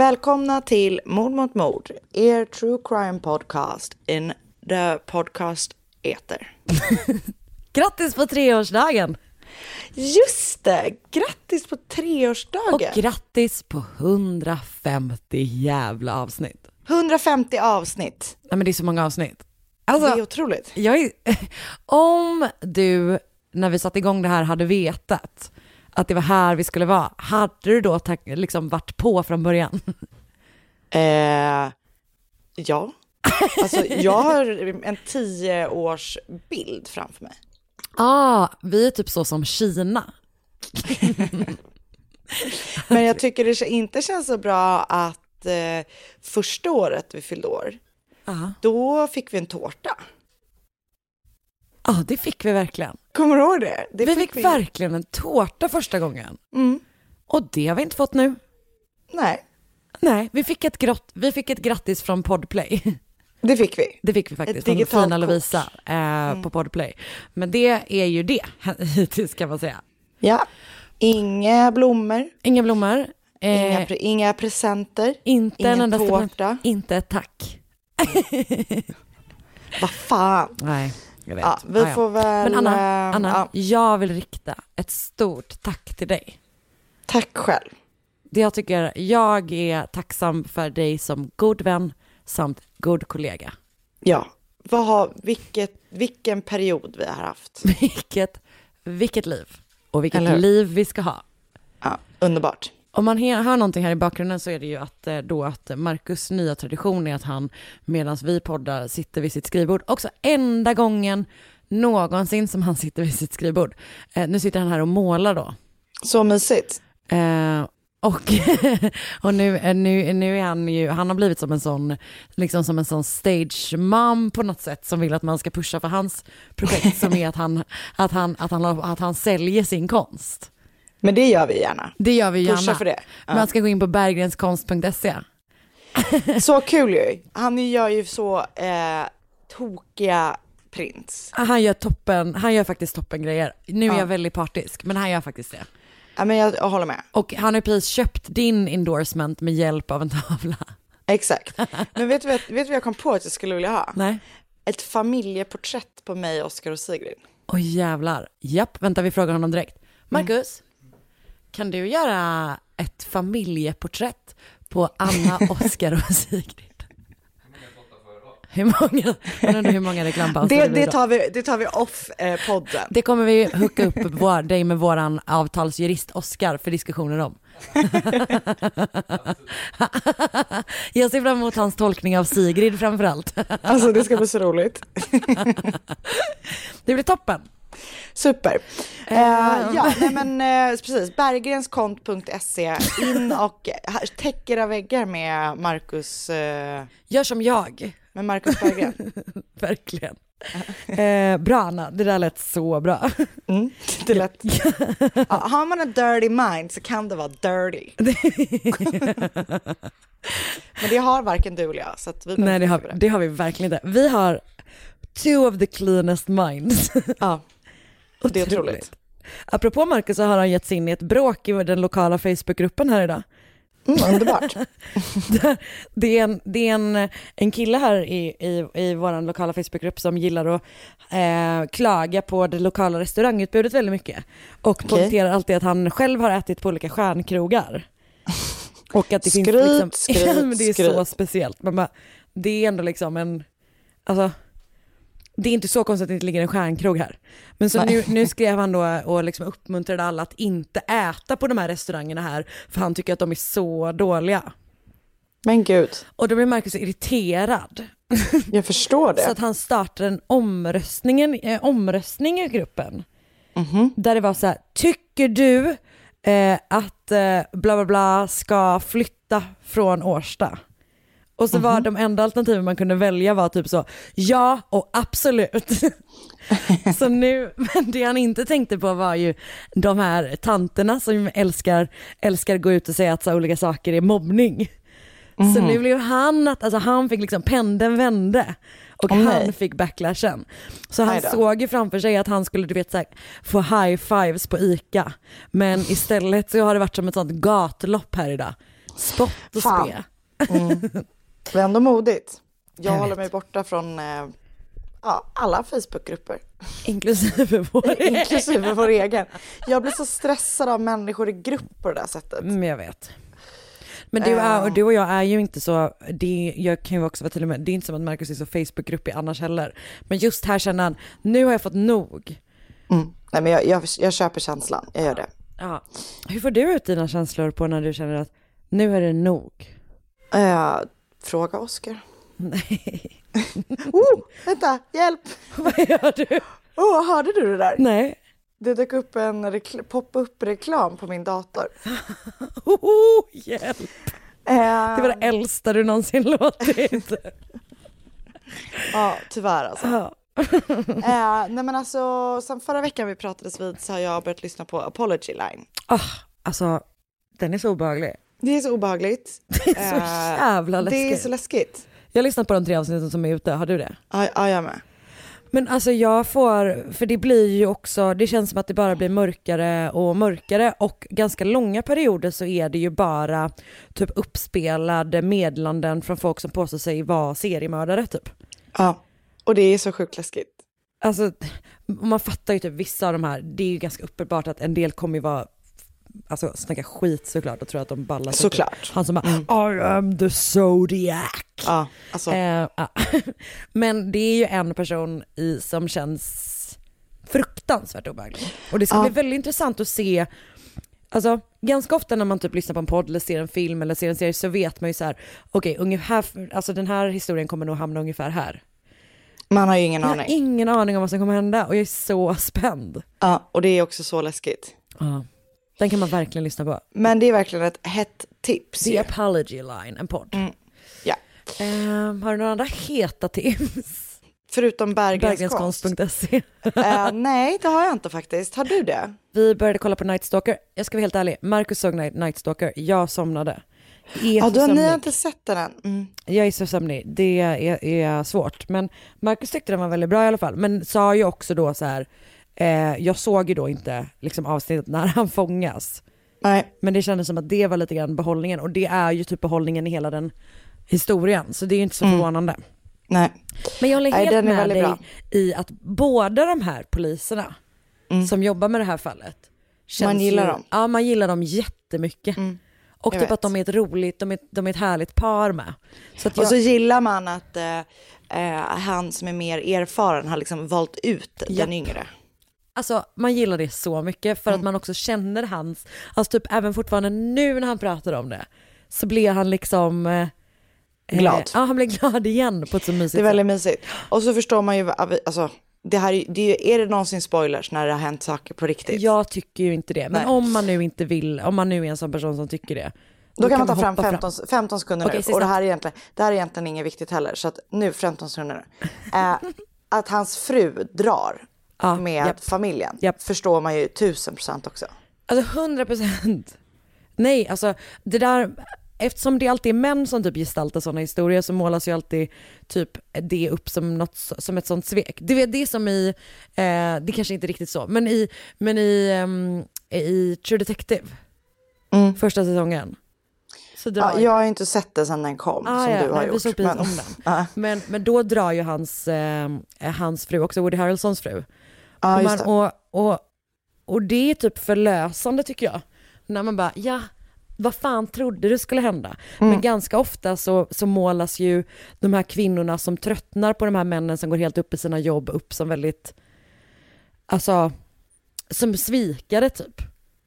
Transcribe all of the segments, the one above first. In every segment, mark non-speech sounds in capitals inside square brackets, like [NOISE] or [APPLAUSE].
Välkomna till Mord mot mord, er true crime podcast in the podcast eter. [LAUGHS] Grattis på treårsdagen! Just det! Grattis på Och treårsdagen! grattis på 150 jävla avsnitt. 150 avsnitt. Nej men det är så många avsnitt. det är Alltså, otroligt. är, [LAUGHS] om du när vi satte igång det här hade vetat att det var här vi skulle vara, hade du då liksom varit på från början? [LAUGHS] Eh, ja. Alltså, jag har en tio års bild framför mig. [LAUGHS] ah, vi är typ så som Kina. [LAUGHS] Men jag tycker det inte känns så bra att eh, första året vi fyllde år, Ja, då fick vi en tårta. Ah, det fick vi verkligen. Kommer du ihåg det? det vi fick verkligen en tårta första gången. Mm. Och det har vi inte fått nu. Nej, Nej, vi fick ett, grott, vi fick ett grattis från Podplay. [LAUGHS] det fick vi. Det fick vi faktiskt från fina. Lovisa eh, på Podplay. Men det är ju det [LAUGHS] hittills kan man säga. Ja. Inga blommor, Inga blommor. Eh, inga, pre- inga presenter, inte ingen en enda tårta. Inte ett tack. [LAUGHS] Vad fan. Nej, jag vet. Ja, vi Ah, ja. får väl... Men Anna, eh, Anna ja, jag vill rikta ett stort tack till dig. tack själv. Det jag tycker, jag är tacksam för dig som god vän samt god kollega. Ja, vad har, vilket, vilken period vi har haft. [LAUGHS] Vilket, vilket liv och vilket liv vi ska ha. Ja, underbart. Om man hör någonting här i bakgrunden så är det ju att eh, då att Marcus nya tradition är att han medan vi poddar sitter vid sitt skrivbord. Också enda gången någonsin som han [LAUGHS] sitter vid sitt skrivbord. Eh, nu sitter han här och målar då. Så mysigt. Eh, och [LAUGHS] och nu, nu, nu är han ju, han har blivit som en sån, liksom som en sån stage mom på något sätt som vill att man ska pusha för hans projekt som är att han, att han, att han, att han säljer sin konst. Men det gör vi gärna. Det gör vi gärna. Pusha för det. Ja. Man ska gå in på berggrenskonst.se. [LAUGHS] Så kul ju. Han gör ju så eh, tokiga prints. Han gör toppen, han gör faktiskt toppen grejer. Nu är Ja. jag väldigt partisk, men han gör faktiskt det. Ja, men jag, jag håller med. Och han har precis köpt din endorsement med hjälp av en tavla. [LAUGHS] Exakt. Men vet du, vad- vet vad jag kom på att jag skulle vilja ha? Nej. Ett familjeporträtt på mig, Oscar och Sigrid. Oj jävlar. Japp, vänta vi frågar honom direkt. Marcus, kan du göra ett familjeporträtt på Anna, [LAUGHS] Oskar och Sigrid? Hur många, jag undrar hur många reklampauser Det, det, tar vi, det tar vi off eh, podden. Det kommer vi hooka upp vår, dig med våran avtalsjurist Oskar för diskussioner om. [LAUGHS] Jag ser fram emot hans tolkning av Sigrid framförallt. Alltså det ska bli så roligt. [LAUGHS] Det blir toppen. Super. Eh, ja, [LAUGHS] nej men eh, precis. Bergrenskont.se. In [LAUGHS] och eh, täck era väggar med Marcus, eh, Gör som jag. med Marcus Berggren. [LAUGHS] Verkligen. Eh, bra Anna, det där lät så bra. Mm, det lät... ja, har man en dirty mind så kan det vara dirty. Men det har varken du eller jag. Så vi Nej det har, det har vi verkligen inte. Vi har two of the cleanest minds. Ja, det är otroligt. Apropå Marcus så har han gett sig in i ett bråk i den lokala Facebookgruppen här idag. Mm, underbart. [LAUGHS] Det är en, det är en, en kille här i, i, i vår lokala Facebookgrupp som gillar att eh, klaga på det lokala restaurangutbudet väldigt mycket. Och poängterar alltid att han själv har ätit på olika stjärnkrogar. [LAUGHS] Och att det finns Skryt, liksom, [LAUGHS] skryt, det är så skryt. speciellt. Men bara, det är ändå liksom en, alltså det är inte så konstigt att det inte ligger en stjärnkrog här. Men så nu, nu skrev han då och liksom uppmuntrade alla att inte äta på de här restaurangerna här, för han tycker att de är så dåliga. Men gud, Och då blir Marcus irriterad. [LAUGHS] jag förstår Så det. att han startade en omröstningen, eh, omröstning i gruppen. Mhm. Där det var så här, tycker du eh, att eh, bla bla bla ska flytta från Årsta? Och så Mhm. var de enda alternativen man kunde välja var typ så, ja och absolut. [LAUGHS] så nu, men det han inte tänkte på var ju de här tanterna som älskar, älskar gå ut och säga att så olika saker är mobbning. Så nu blev han att, alltså han fick liksom, pendeln vände. Och Åh, han nej. fick backlashen. Så han såg ju framför sig att han skulle du vet, så här, få high fives på ICA. Men istället så har det varit som ett sånt gatlopp här idag. Spott och spe. [LAUGHS] Det är ändå modigt. Jag, Jag håller vet. mig borta från eh, ja, alla Facebookgrupper, Inklusive vår [LAUGHS] inklusive vår egen. Jag blir så stressad av människor i grupp på det där sättet. Men jag vet. Men du, är, och du och jag är ju inte så, det, jag kan ju också vara tydlig med, det är inte som att Marcus är så Facebookgruppig annars heller. Men just här känner han, nu har jag fått nog. Mm. Nej, men jag, jag, jag köper känslan, jag gör det. Ja. Hur får du ut dina känslor på när du känner att nu är det nog? Eh, fråga Oskar. Nej. Oh, vänta, hjälp! [LAUGHS] Vad gör du? Oh, hörde du det där? Nej. Det dök upp en rekl- pop-up-reklam på min dator. [LAUGHS] Oh, hjälp. Eh, Det var det äldsta du någonsin [LAUGHS] låtit. Ja, tyvärr alltså. Ja. Eh, nej men alltså, sen förra veckan vi pratades vid så har jag börjat lyssna på Apology Line. Ah, alltså, den är så obehaglig. Det är så obehagligt. [LAUGHS] Det är så Eh, jävla Det är läskigt. så läskigt. Jag har lyssnat på de tre avsnitten som är ute, har du det? Ja, ja jag med. Men alltså jag får, för det blir ju också, det känns som att det bara blir mörkare och mörkare och ganska långa perioder så är det ju bara typ uppspelade meddelanden från folk som påstår sig vara seriemördare typ. Ja, och det är så sjukt läskigt. Alltså, man fattar ju typ vissa av de här, det är ju ganska uppenbart att en del kommer ju vara, alltså snacka skit såklart och tror att de ballar. Såklart. Han som bara, I am the Zodiac. Ja, alltså. Eh, ja. [LAUGHS] Men det är ju en person i, som känns fruktansvärt obehaglig. Och det ska Ja. bli väldigt intressant att se, alltså ganska ofta när man typ lyssnar på en podd eller ser en film eller ser en serie så vet man ju så här, okej ungefär, alltså den här historien kommer nog hamna ungefär här. Man har ju ingen har aning. ingen aning om vad som kommer hända och jag är så [LAUGHS] spänd. Ja, och det är också så läskigt. Ja. Den kan man verkligen lyssna på. Men det är verkligen ett hett tips. The ju. Apology Line, en podd. Mm. Ja. Eh, har du några andra heta tips? Förutom Bergens konst. Bergenskonst.se. [LAUGHS] Eh, nej, det har jag inte faktiskt. Har du det? Vi började kolla på Night Stalker. Jag ska vara helt ärlig, Marcus såg Night, Stalker, jag somnade. Ja, du har, ni inte sett den än? Mm. Jag är så sömnig, det är, är svårt. Men Marcus tyckte den var väldigt bra i alla fall. Men sa ju också då så här, eh, jag såg ju då inte liksom avsnittet när han fångas. Nej, Men det kändes som att det var lite grann behållningen och det är ju typ behållningen i hela den historien. Så det är ju inte så Mm. förvånande. nej. Men jag håller Nej, helt är med dig bra. i att båda de här poliserna Mm. som jobbar med det här fallet. Man gillar ju, dem. Ja, man gillar dem jättemycket. Mm. Och Jag typ vet. att de är ett roligt, de är, de är ett härligt par med. Så att jag, Och så gillar man att eh, eh, han som är mer erfaren har liksom valt ut Ja. den yngre. Alltså man gillar det så mycket för Mm. att man också känner hans, alltså typ även fortfarande nu när han pratar om det, så blir han liksom eh, Glad. Eh, ja, han blir glad igen på ett så mysigt Det är väldigt mysigt. Och så förstår man ju, alltså det här, är- det är, är det någonsin spoilers när det har hänt saker på riktigt? Jag tycker ju inte det, men Nej. om man nu inte vill, om man nu är en sån person som tycker det. Då kan man ta fram hoppa 15, 15 sekunder Okej, nu. Och det här, är egentligen, det här är egentligen inget viktigt heller. Så att nu 15 sekunder nu. Eh, att hans fru drar Ja, med japp. familjen Japp. förstår man ju tusen procent också. Alltså 100 procent. Nej, alltså det där, eftersom det alltid är män som typ gestaltar sådana historier så målas ju alltid typ det upp som, något, som ett sånt svek. Det är som i, eh, det kanske inte är riktigt så, men i, men i, ehm, i True Detective, första säsongen. Mm. Ja, jag har inte sett det sedan den kom Ah, som ja, du har nej, gjort. Vi såg precis men- om den. [LAUGHS] Men, men då drar ju hans, eh, hans fru, också Woody Harrelsons fru. Ja, och, man, det. och, och, och det är typ förlösande tycker jag. När man bara, ja, vad fan trodde du skulle hända? Mm. Men ganska ofta så, så målas ju de här kvinnorna som tröttnar på de här männen som går helt upp i sina jobb upp som väldigt, alltså, som svikare typ.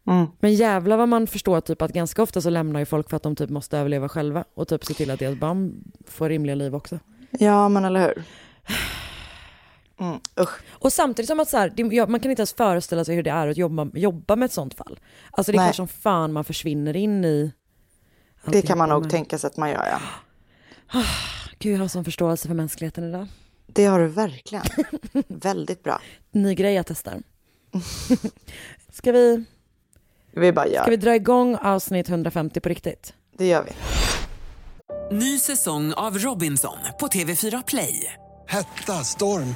Mm. Men jävlar vad man förstår typ att ganska ofta så lämnar ju folk för att de typ måste överleva själva och typ se till att deras barn får rimliga liv också. Ja, men eller hur. Mm, usch. Och samtidigt som att så här, det, ja, man kan inte ens föreställa sig hur det är att jobba, jobba med ett sånt fall. Alltså det är Nej. klart som fan man försvinner in i Det kan man nog men- tänka sig att man gör, ja. Gud jag har sån förståelse för mänskligheten idag. Det har du verkligen. [LAUGHS] Väldigt bra. Ny grej jag testar. [LAUGHS] ska, vi, Vi bara gör. ska vi dra igång avsnitt 150 på riktigt? Det gör vi. Ny säsong av Robinson på TV4 Play. Hetta, storm,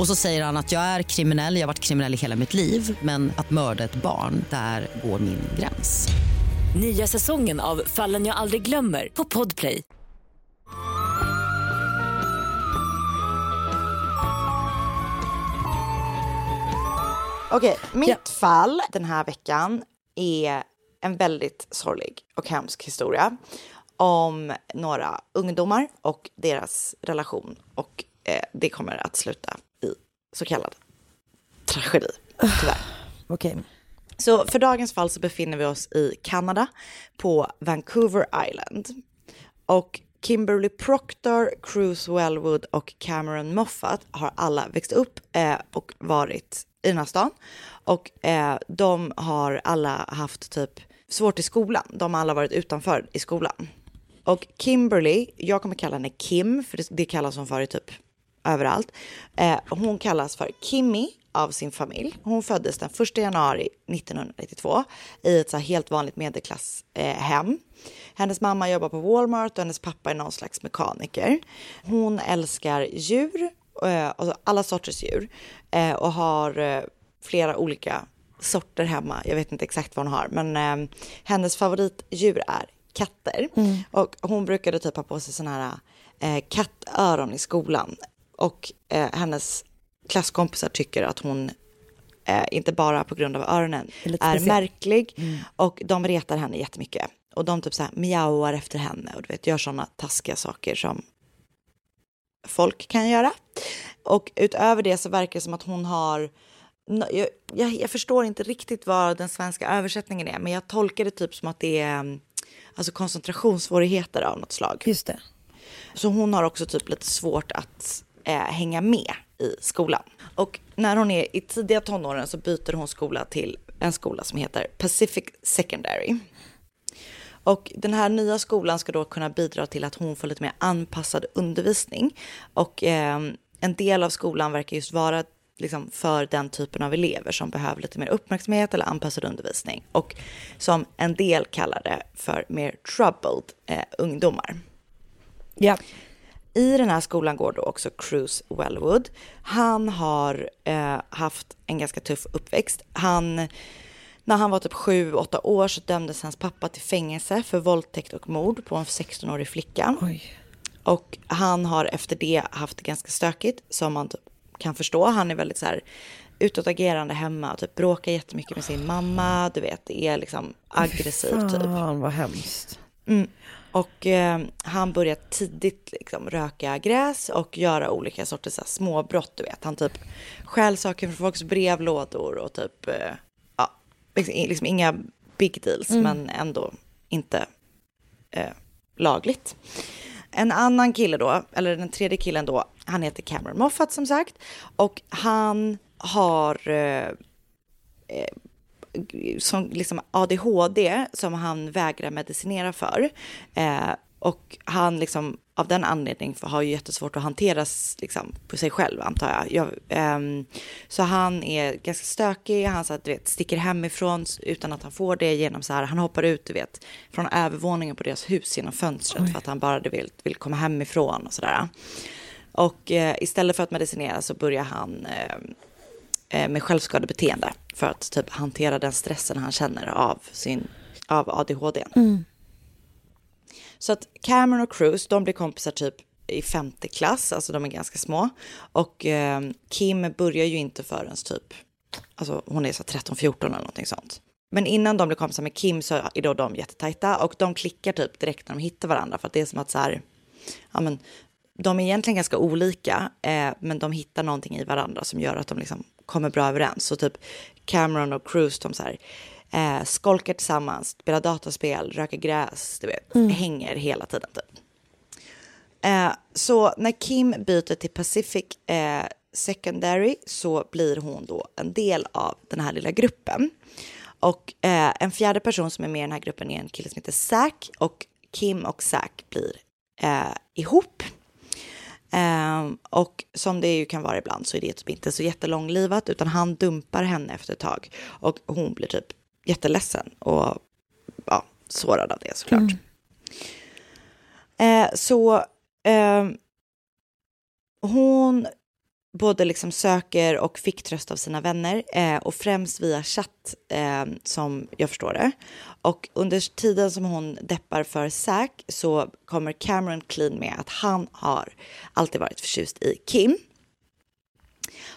Och så säger han att jag är kriminell, jag har varit kriminell i hela mitt liv men att mörda ett barn, där går min gräns. Nya säsongen av Fallen jag aldrig glömmer på Podplay. Okej, mitt fall den här veckan är en väldigt sorglig och hemsk historia om några ungdomar och deras relation. Och eh, det kommer att sluta så kallad tragedi, tyvärr. [SIGHS] Okej. Så för dagens fall så befinner vi oss i Kanada på Vancouver Island. Och Kimberly Proctor, Cruz Wellwood och Cameron Moffat har alla växt upp eh, och varit i den här stan. Och eh, de har alla haft typ svårt i skolan. De har alla varit utanför i skolan. Och Kimberly, jag kommer kalla henne Kim, för det, det kallas hon för i typ överallt. Eh, hon kallas för Kimmy av sin familj. Hon föddes den 1 januari 1992 i ett så helt vanligt medelklasshem. Eh, hennes mamma jobbar på Walmart och hennes pappa är någon slags mekaniker. Hon älskar djur, eh, alltså alla sorters djur eh, och har eh, flera olika sorter hemma. Jag vet inte exakt vad hon har, men eh, hennes favoritdjur är katter. Och hon brukade typ ha på sig såna här eh, kattöron i skolan. Och eh, hennes klasskompisar tycker att hon, eh, inte bara på grund av öronen, Är är märklig. Mm. Och de retar henne jättemycket. Och de typ så här miauar efter henne och du vet, gör sådana taskiga saker som folk kan göra. Och utöver det så verkar det som att hon har jag, jag, jag förstår inte riktigt vad den svenska översättningen är, men jag tolkar det typ som att det är alltså koncentrationssvårigheter av något slag. Just det. Så hon har också typ lite svårt att eh, hänga med i skolan. Och när hon är i tidiga tonåren så byter hon skola till en skola som heter Pacific Secondary. Och den här nya skolan ska då kunna bidra till att hon får lite mer anpassad undervisning. Och eh, en del av skolan verkar just vara liksom för den typen av elever som behöver lite mer uppmärksamhet eller anpassad undervisning och som en del kallar det för mer troubled eh, ungdomar. Ja. I den här skolan går då också Cruz Wellwood. Han har eh, haft en ganska tuff uppväxt. Han, när han var typ 7-8 år så dömdes hans pappa till fängelse för våldtäkt och mord på en 16-årig flicka. Och han har efter det haft det ganska stökigt som man typ kan förstå. Han är väldigt så här utåtagerande hemma och typ bråkar jättemycket med sin mamma. Du vet, är liksom aggressiv typ. Fan vad hemskt. Mm. Och eh, han började tidigt liksom, röka gräs och göra olika sorters så här, småbrott. Du vet. Han typ stjäl saker från folks brevlådor och typ, eh, ja, liksom, liksom inga big deals, Mm. men ändå inte eh, lagligt. En annan kille då, eller den tredje killen då, han heter Cameron Moffat som sagt. Och han har eh, eh, som liksom ADHD som han vägrar medicinera för. Eh, och han liksom av den anledningen har ju jättesvårt att hanteras liksom, på sig själv antar jag. jag ehm, så han är ganska stökig, han så att, du vet, sticker hemifrån utan att han får det genom så här, han hoppar ut du vet, från övervåningen på deras hus genom fönstret för att han bara vill, vill komma hemifrån och sådär. Och eh, istället för att medicinera så börjar han eh, eh, med självskadebeteende för att typ hantera den stressen han känner av sin av ADHD. Mm. Så att Cameron och Cruz, de blir kompisar typ i femte klass, alltså de är ganska små. Och eh, Kim börjar ju inte förrän typ, alltså hon är så 13-14 eller någonting sånt. Men innan de blir kompisar med Kim så är då de jättetajta och de klickar typ direkt när de hittar varandra för att det är som att så här, ja men de är egentligen ganska olika, eh, men de hittar någonting i varandra som gör att de liksom kommer bra överens. Så typ Cameron och Cruz, de så här, eh, skolkar tillsammans, spelar dataspel, röker gräs, du vet, Mm. hänger hela tiden typ. Eh, så när Kim byter till Pacific eh, Secondary så blir hon då en del av den här lilla gruppen. Och eh, en fjärde person som är med i den här gruppen är en kille som heter Zack och Kim och Zack blir eh, ihop. Ehm, och som det ju kan vara ibland så är det typ inte så jättelånglivat utan han dumpar henne efter ett tag och hon blir typ jätteledsen och ja, sårad av det såklart. Mm. Eh, så ehm, hon både liksom söker och fick tröst av sina vänner eh, och främst via chatt eh, som jag förstår det. Och under tiden som hon deppar för Zack så kommer Cameron clean med att han har alltid varit förtjust i Kim.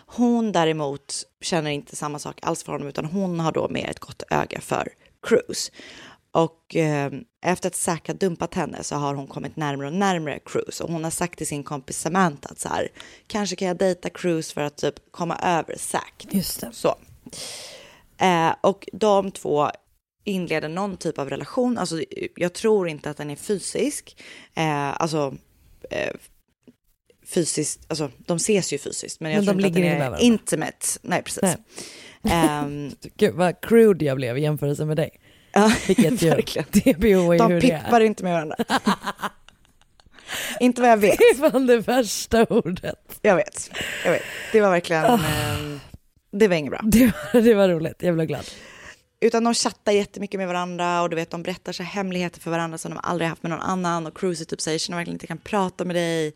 Hon däremot känner inte samma sak alls för honom utan hon har då mer ett gott öga för Cruz. Och eh, efter att Zack har dumpat henne så har hon kommit närmare och närmare Cruz och hon har sagt till sin kompis Samantha att så här, kanske kan jag dejta Cruz för att typ komma över Zack. Just det. Så. Eh, och de två inleder någon typ av relation, alltså jag tror inte att den är fysisk, eh, alltså eh, fysiskt, alltså de ses ju fysiskt men jag Men tror de inte att ligger den in i är intimate. Nej precis. Nej. Ehm, [LAUGHS] Gud vad crude jag blev i jämförelse med dig. Ja, Vilket [LAUGHS] ju, verkligen. TBO är De hur det är. pippar inte med varandra. [LAUGHS] inte vad jag vet. Det är fan det värsta ordet. Jag vet. Jag vet. Det var verkligen, ehm, det var inget bra. Det var, det var roligt, jag blev glad. Utan de chattar jättemycket med varandra och du vet, de berättar så hemligheter för varandra som de aldrig haft med någon annan. Och Cruise typ säger att de verkligen inte kan prata med dig.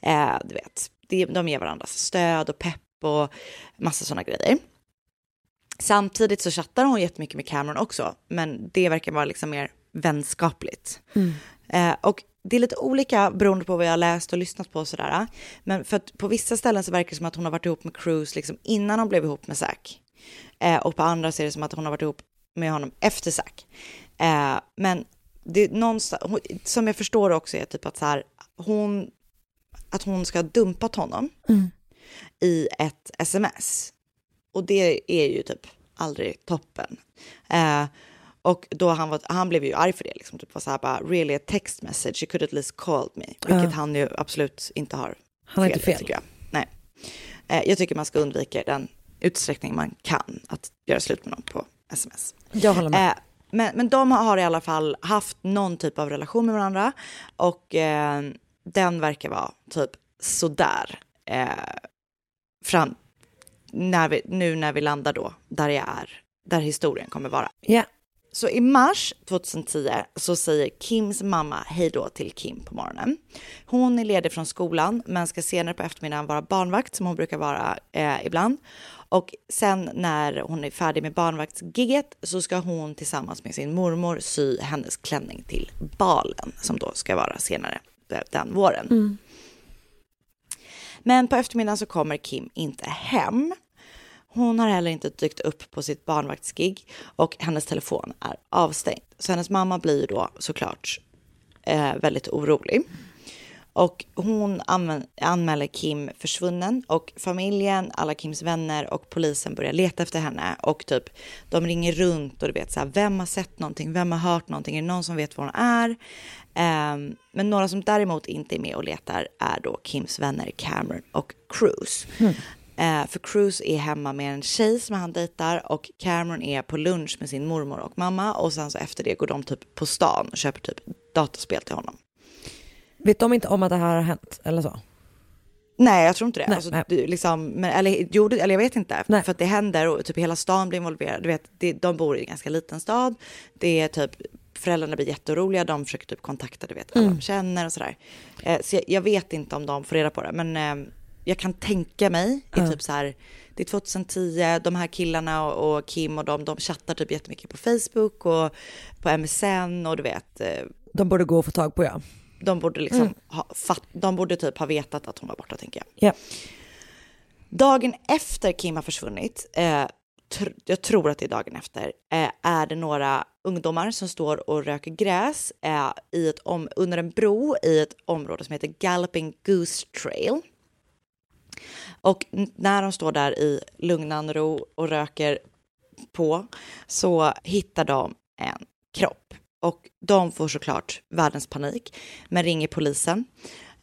Eh, du vet, de, de ger varandra stöd och pepp och massa sådana grejer. Samtidigt så chattar hon jättemycket med Cameron också, men det verkar vara liksom mer vänskapligt. Eh, och det är lite olika beroende på vad jag har läst och lyssnat på och sådär. Men för att på vissa ställen så verkar det som att hon har varit ihop med Cruise liksom innan hon blev ihop med Zack. Eh, och på andra ser det som att hon har varit ihop med honom efter Zack. Eh, men det någonstans, som jag förstår också är typ att så här, hon, att hon ska ha dumpat honom Mm. i ett sms. Och det är ju typ aldrig toppen. Eh, och då han, var, han blev ju arg för det, liksom, typ var så här bara, really a text message, you could at least called me. Vilket Ja. han ju absolut inte har Han har inte fel. Tycker jag. Nej. Eh, jag tycker man ska undvika den utsträckning man kan att göra slut med någon på sms. Jag håller med. Eh, men, men de har i alla fall haft någon typ av relation med varandra och eh, den verkar vara typ sådär. Eh, fram när vi, nu när vi landar då, där jag är, där historien kommer vara. Ja. Så i mars 2010 så säger Kims mamma hej då till Kim på morgonen. Hon är ledig från skolan men ska senare på eftermiddagen vara barnvakt som hon brukar vara eh, ibland. Och sen när hon är färdig med barnvaktsgigget så ska hon tillsammans med sin mormor sy hennes klänning till balen som då ska vara senare den våren. Mm. Men på eftermiddagen så kommer Kim inte hem. Hon har heller inte dykt upp på sitt barnvaktsgig och hennes telefon är avstängd. Så hennes mamma blir då såklart eh, väldigt orolig. Och hon anmäler Kim försvunnen och familjen, alla Kims vänner och polisen börjar leta efter henne och typ de ringer runt och du vet så här, vem har sett någonting, vem har hört någonting, är det någon som vet var hon är? Ehm, men några som däremot inte är med och letar är då Kims vänner Cameron och Cruz. Eh, för Cruz är hemma med en tjej som han dejtar och Cameron är på lunch med sin mormor och mamma och sen så efter det går de typ på stan och köper typ dataspel till honom. Vet de inte om att det här har hänt eller så? Nej, jag tror inte det. Nej, alltså, nej. du, liksom, men, eller, jo, eller jag vet inte. För att det händer och typ hela stan blir involverad. Du vet, det, de bor i en ganska liten stad. Det är typ, föräldrarna blir jätteoroliga. De försöker typ kontakta du vet, alla Mm. de känner och sådär. Eh, så jag, jag vet inte om de får reda på det. Men eh, jag kan tänka mig, i Ja. typ så här, det är 2010, de här killarna och, och Kim och de, de chattar typ jättemycket på Facebook och på MSN och du vet. Eh, De borde gå och få tag på ja. De borde liksom Mm. ha, fatt, de borde typ ha vetat att hon var borta tänker jag. Ja. Dagen efter Kim har försvunnit, eh, tr- jag tror att det är dagen efter, eh, är det några ungdomar som står och röker gräs eh, i ett om, under en bro i ett område som heter Galloping Goose Trail. Och när de står där i lugnan ro och röker på så hittar de en kropp. Och de får såklart världens panik, men ringer polisen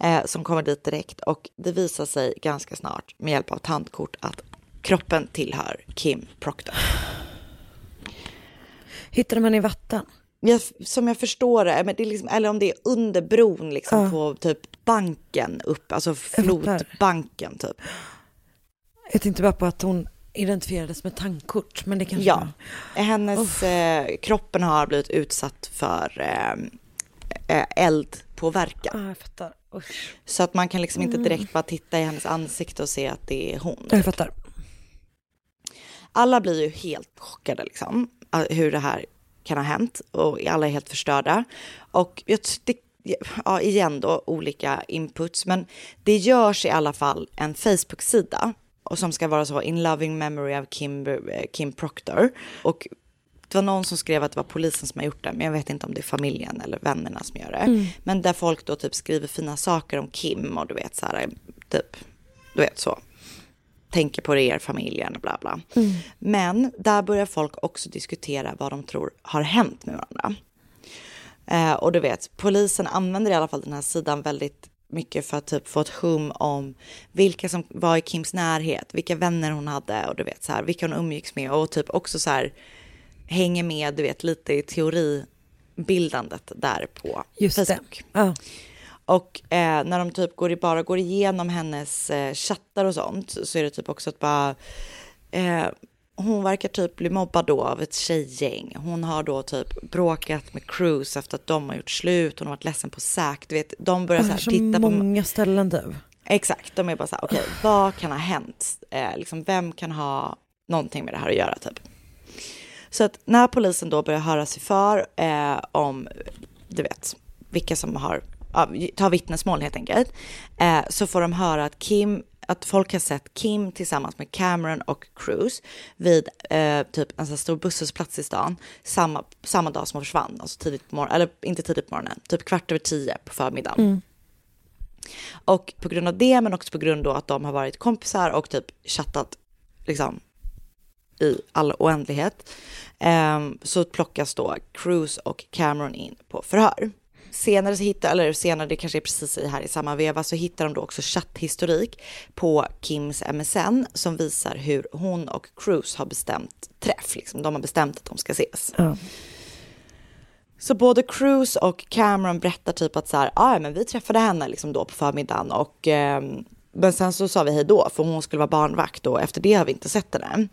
eh, som kommer dit direkt och det visar sig ganska snart med hjälp av tandkort att kroppen tillhör Kim Proctor. Hittar de henne i vatten? Jag, som jag förstår det, men det är liksom, eller om det är under bron liksom Ja. på typ banken upp, alltså fattar. flodbanken typ. Jag tänkte bara på att hon identifierades med tandkort, men det kanske Ja, hennes eh, kroppen har blivit utsatt för eh, eh, eldpåverkan. Ah, jag fattar. Usch. Så att man kan liksom inte Mm. direkt bara titta i hennes ansikte och se att det är hon. Jag fattar. Alla blir ju helt chockade liksom, hur det här kan ha hänt och alla är helt förstörda. Och jag, det, ja, igen då, olika inputs, men det görs i alla fall en Facebook-sida och som ska vara så in loving memory of Kim, eh, Kim Proctor. Och det var någon som skrev att det var polisen som har gjort det, men jag vet inte om det är familjen eller vännerna som gör det. Mm. Men där folk då typ skriver fina saker om Kim och du vet så här, typ, du vet så. Tänker på er, familjen och bla bla. Mm. Men där börjar folk också diskutera vad de tror har hänt med varandra. Eh, och du vet, polisen använder i alla fall den här sidan väldigt mycket för att typ få ett hum om vilka som var i Kims närhet, vilka vänner hon hade och du vet så här, vilka hon umgicks med och typ också så här hänger med, du vet, lite i teoribildandet där på Just Facebook. Ja. Och eh, när de typ går i, bara går igenom hennes eh, chattar och sånt så är det typ också att bara eh, hon verkar typ bli mobbad då av ett tjejgäng. Hon har då typ bråkat med Cruise efter att de har gjort slut. Hon har varit ledsen på Zack. Du vet, de börjar så Ah, här så titta på... många ställen typ. Exakt, de är bara så här, okej, vad kan ha hänt? Eh, liksom, vem kan ha någonting med det här att göra typ? Så att när polisen då börjar höra sig för eh, om, du vet, vilka som har, ja, ta vittnesmål helt enkelt, eh, så får de höra att Kim, att folk har sett Kim tillsammans med Cameron och Cruz vid eh, typ en sån stor busshållplats i stan samma, samma dag som hon försvann, alltså tidigt på morgonen, eller inte tidigt på morgonen, typ kvart över tio på förmiddagen. Mm. Och på grund av det, men också på grund av att de har varit kompisar och typ chattat liksom i all oändlighet, ehm, så plockas då Cruz och Cameron in på förhör. Senare så hittar, eller senare, det kanske är precis här i samma veva, så hittar de då också chatthistorik på Kims MSN som visar hur hon och Cruz har bestämt träff. Liksom. De har bestämt att de ska ses. Ja. Så både Cruz och Cameron berättar typ att så här, ah, men vi träffade henne liksom då på förmiddagen och eh, men sen så sa vi hej då för hon skulle vara barnvakt och efter det har vi inte sett henne.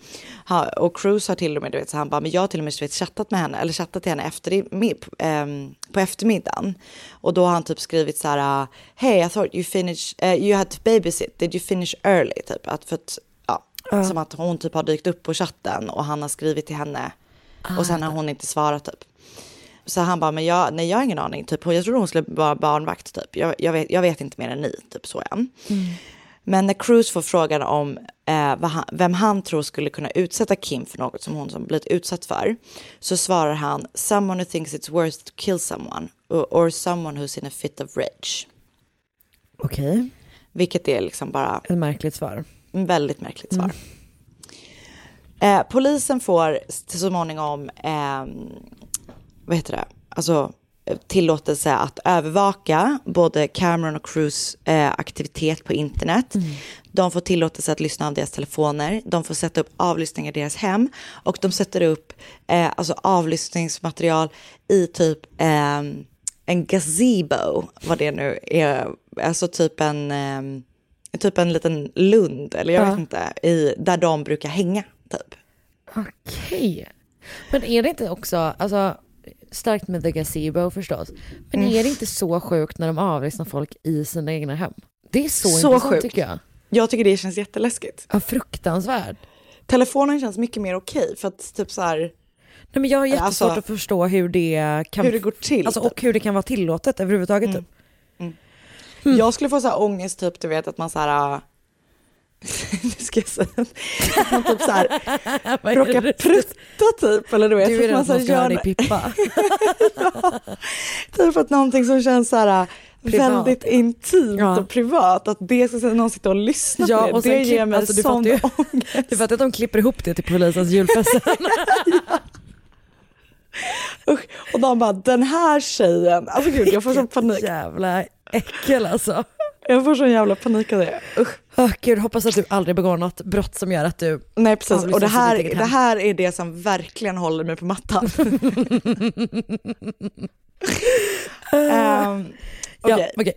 Ha, och Cruise har till och med, du vet, så han bara, men jag har till och med vet, chattat med henne, eller chattat till henne efter, ehm, på eftermiddagen. Och då har han typ skrivit så här, hey I thought you finished, uh, you had to babysit, did you finish early? Typ, att för att, ja, Ja. som att hon typ har dykt upp på chatten och han har skrivit till henne och sen har hon inte svarat typ. Så han bara, men jag, nej jag har ingen aning, typ. jag trodde hon skulle vara barnvakt typ. Jag, jag, vet, jag vet inte mer än ni, typ så är han. Men när Cruise får frågan om eh, han, vem han tror skulle kunna utsätta Kim för något som hon som blivit utsatt för, så svarar han someone who thinks it's worth to kill someone or, someone who's in a fit of rage. Okej, Vilket är liksom bara ett märkligt svar. väldigt märkligt svar. Eh, polisen får så småningom, eh, vad heter det, alltså tillåtelse att övervaka både Cameron och Cruise eh, aktivitet på internet. De får tillåtelse att lyssna av deras telefoner. De får sätta upp avlyssningar i deras hem och de sätter upp eh, alltså avlyssningsmaterial i typ eh, en gazebo, vad det nu är, alltså typ en, eh, typ en liten lund, eller jag Ja. vet inte, i, där de brukar hänga typ. Okej. Men är det inte också, alltså starkt med the gazebo förstås, men Mm. är det inte så sjukt när de avlyssnar folk i sina egna hem? Det är så, Så intressant sjukt. tycker jag. Jag tycker det känns jätteläskigt. Ja, fruktansvärt. Telefonen känns mycket mer okej för att typ så här, Nej, men jag har jättesvårt Alltså, att förstå hur det kan, hur det går till. alltså, och hur det kan vara tillåtet överhuvudtaget. Typ. Jag skulle få så här ångest typ, du vet att man så här, [LAUGHS] nu ska jag säga, att man typ så här [LAUGHS] råkar prutta typ, eller du vet. Du är rädd att här någon ska höra gör- dig pippa. [LAUGHS] Typ att någonting som känns så här Privat. väldigt intimt Ja. och privat, att det ska någon sitta och lyssna Ja, på det, och det ger mig alltså, du sån fattar ju- ångest. Du fattar att de klipper ihop det till polisens julfest sen. Usch. Och de bara, den här tjejen, alltså gud jag får sån panik. Jävla äckel alltså. Jag får sån jävla panik av det. Usch. Oh, gud, hoppas att du aldrig begår något brott som gör att du Nej precis, och det här, det här är det som verkligen håller mig på mattan. [LAUGHS] Ehm, Ja, okej. okej.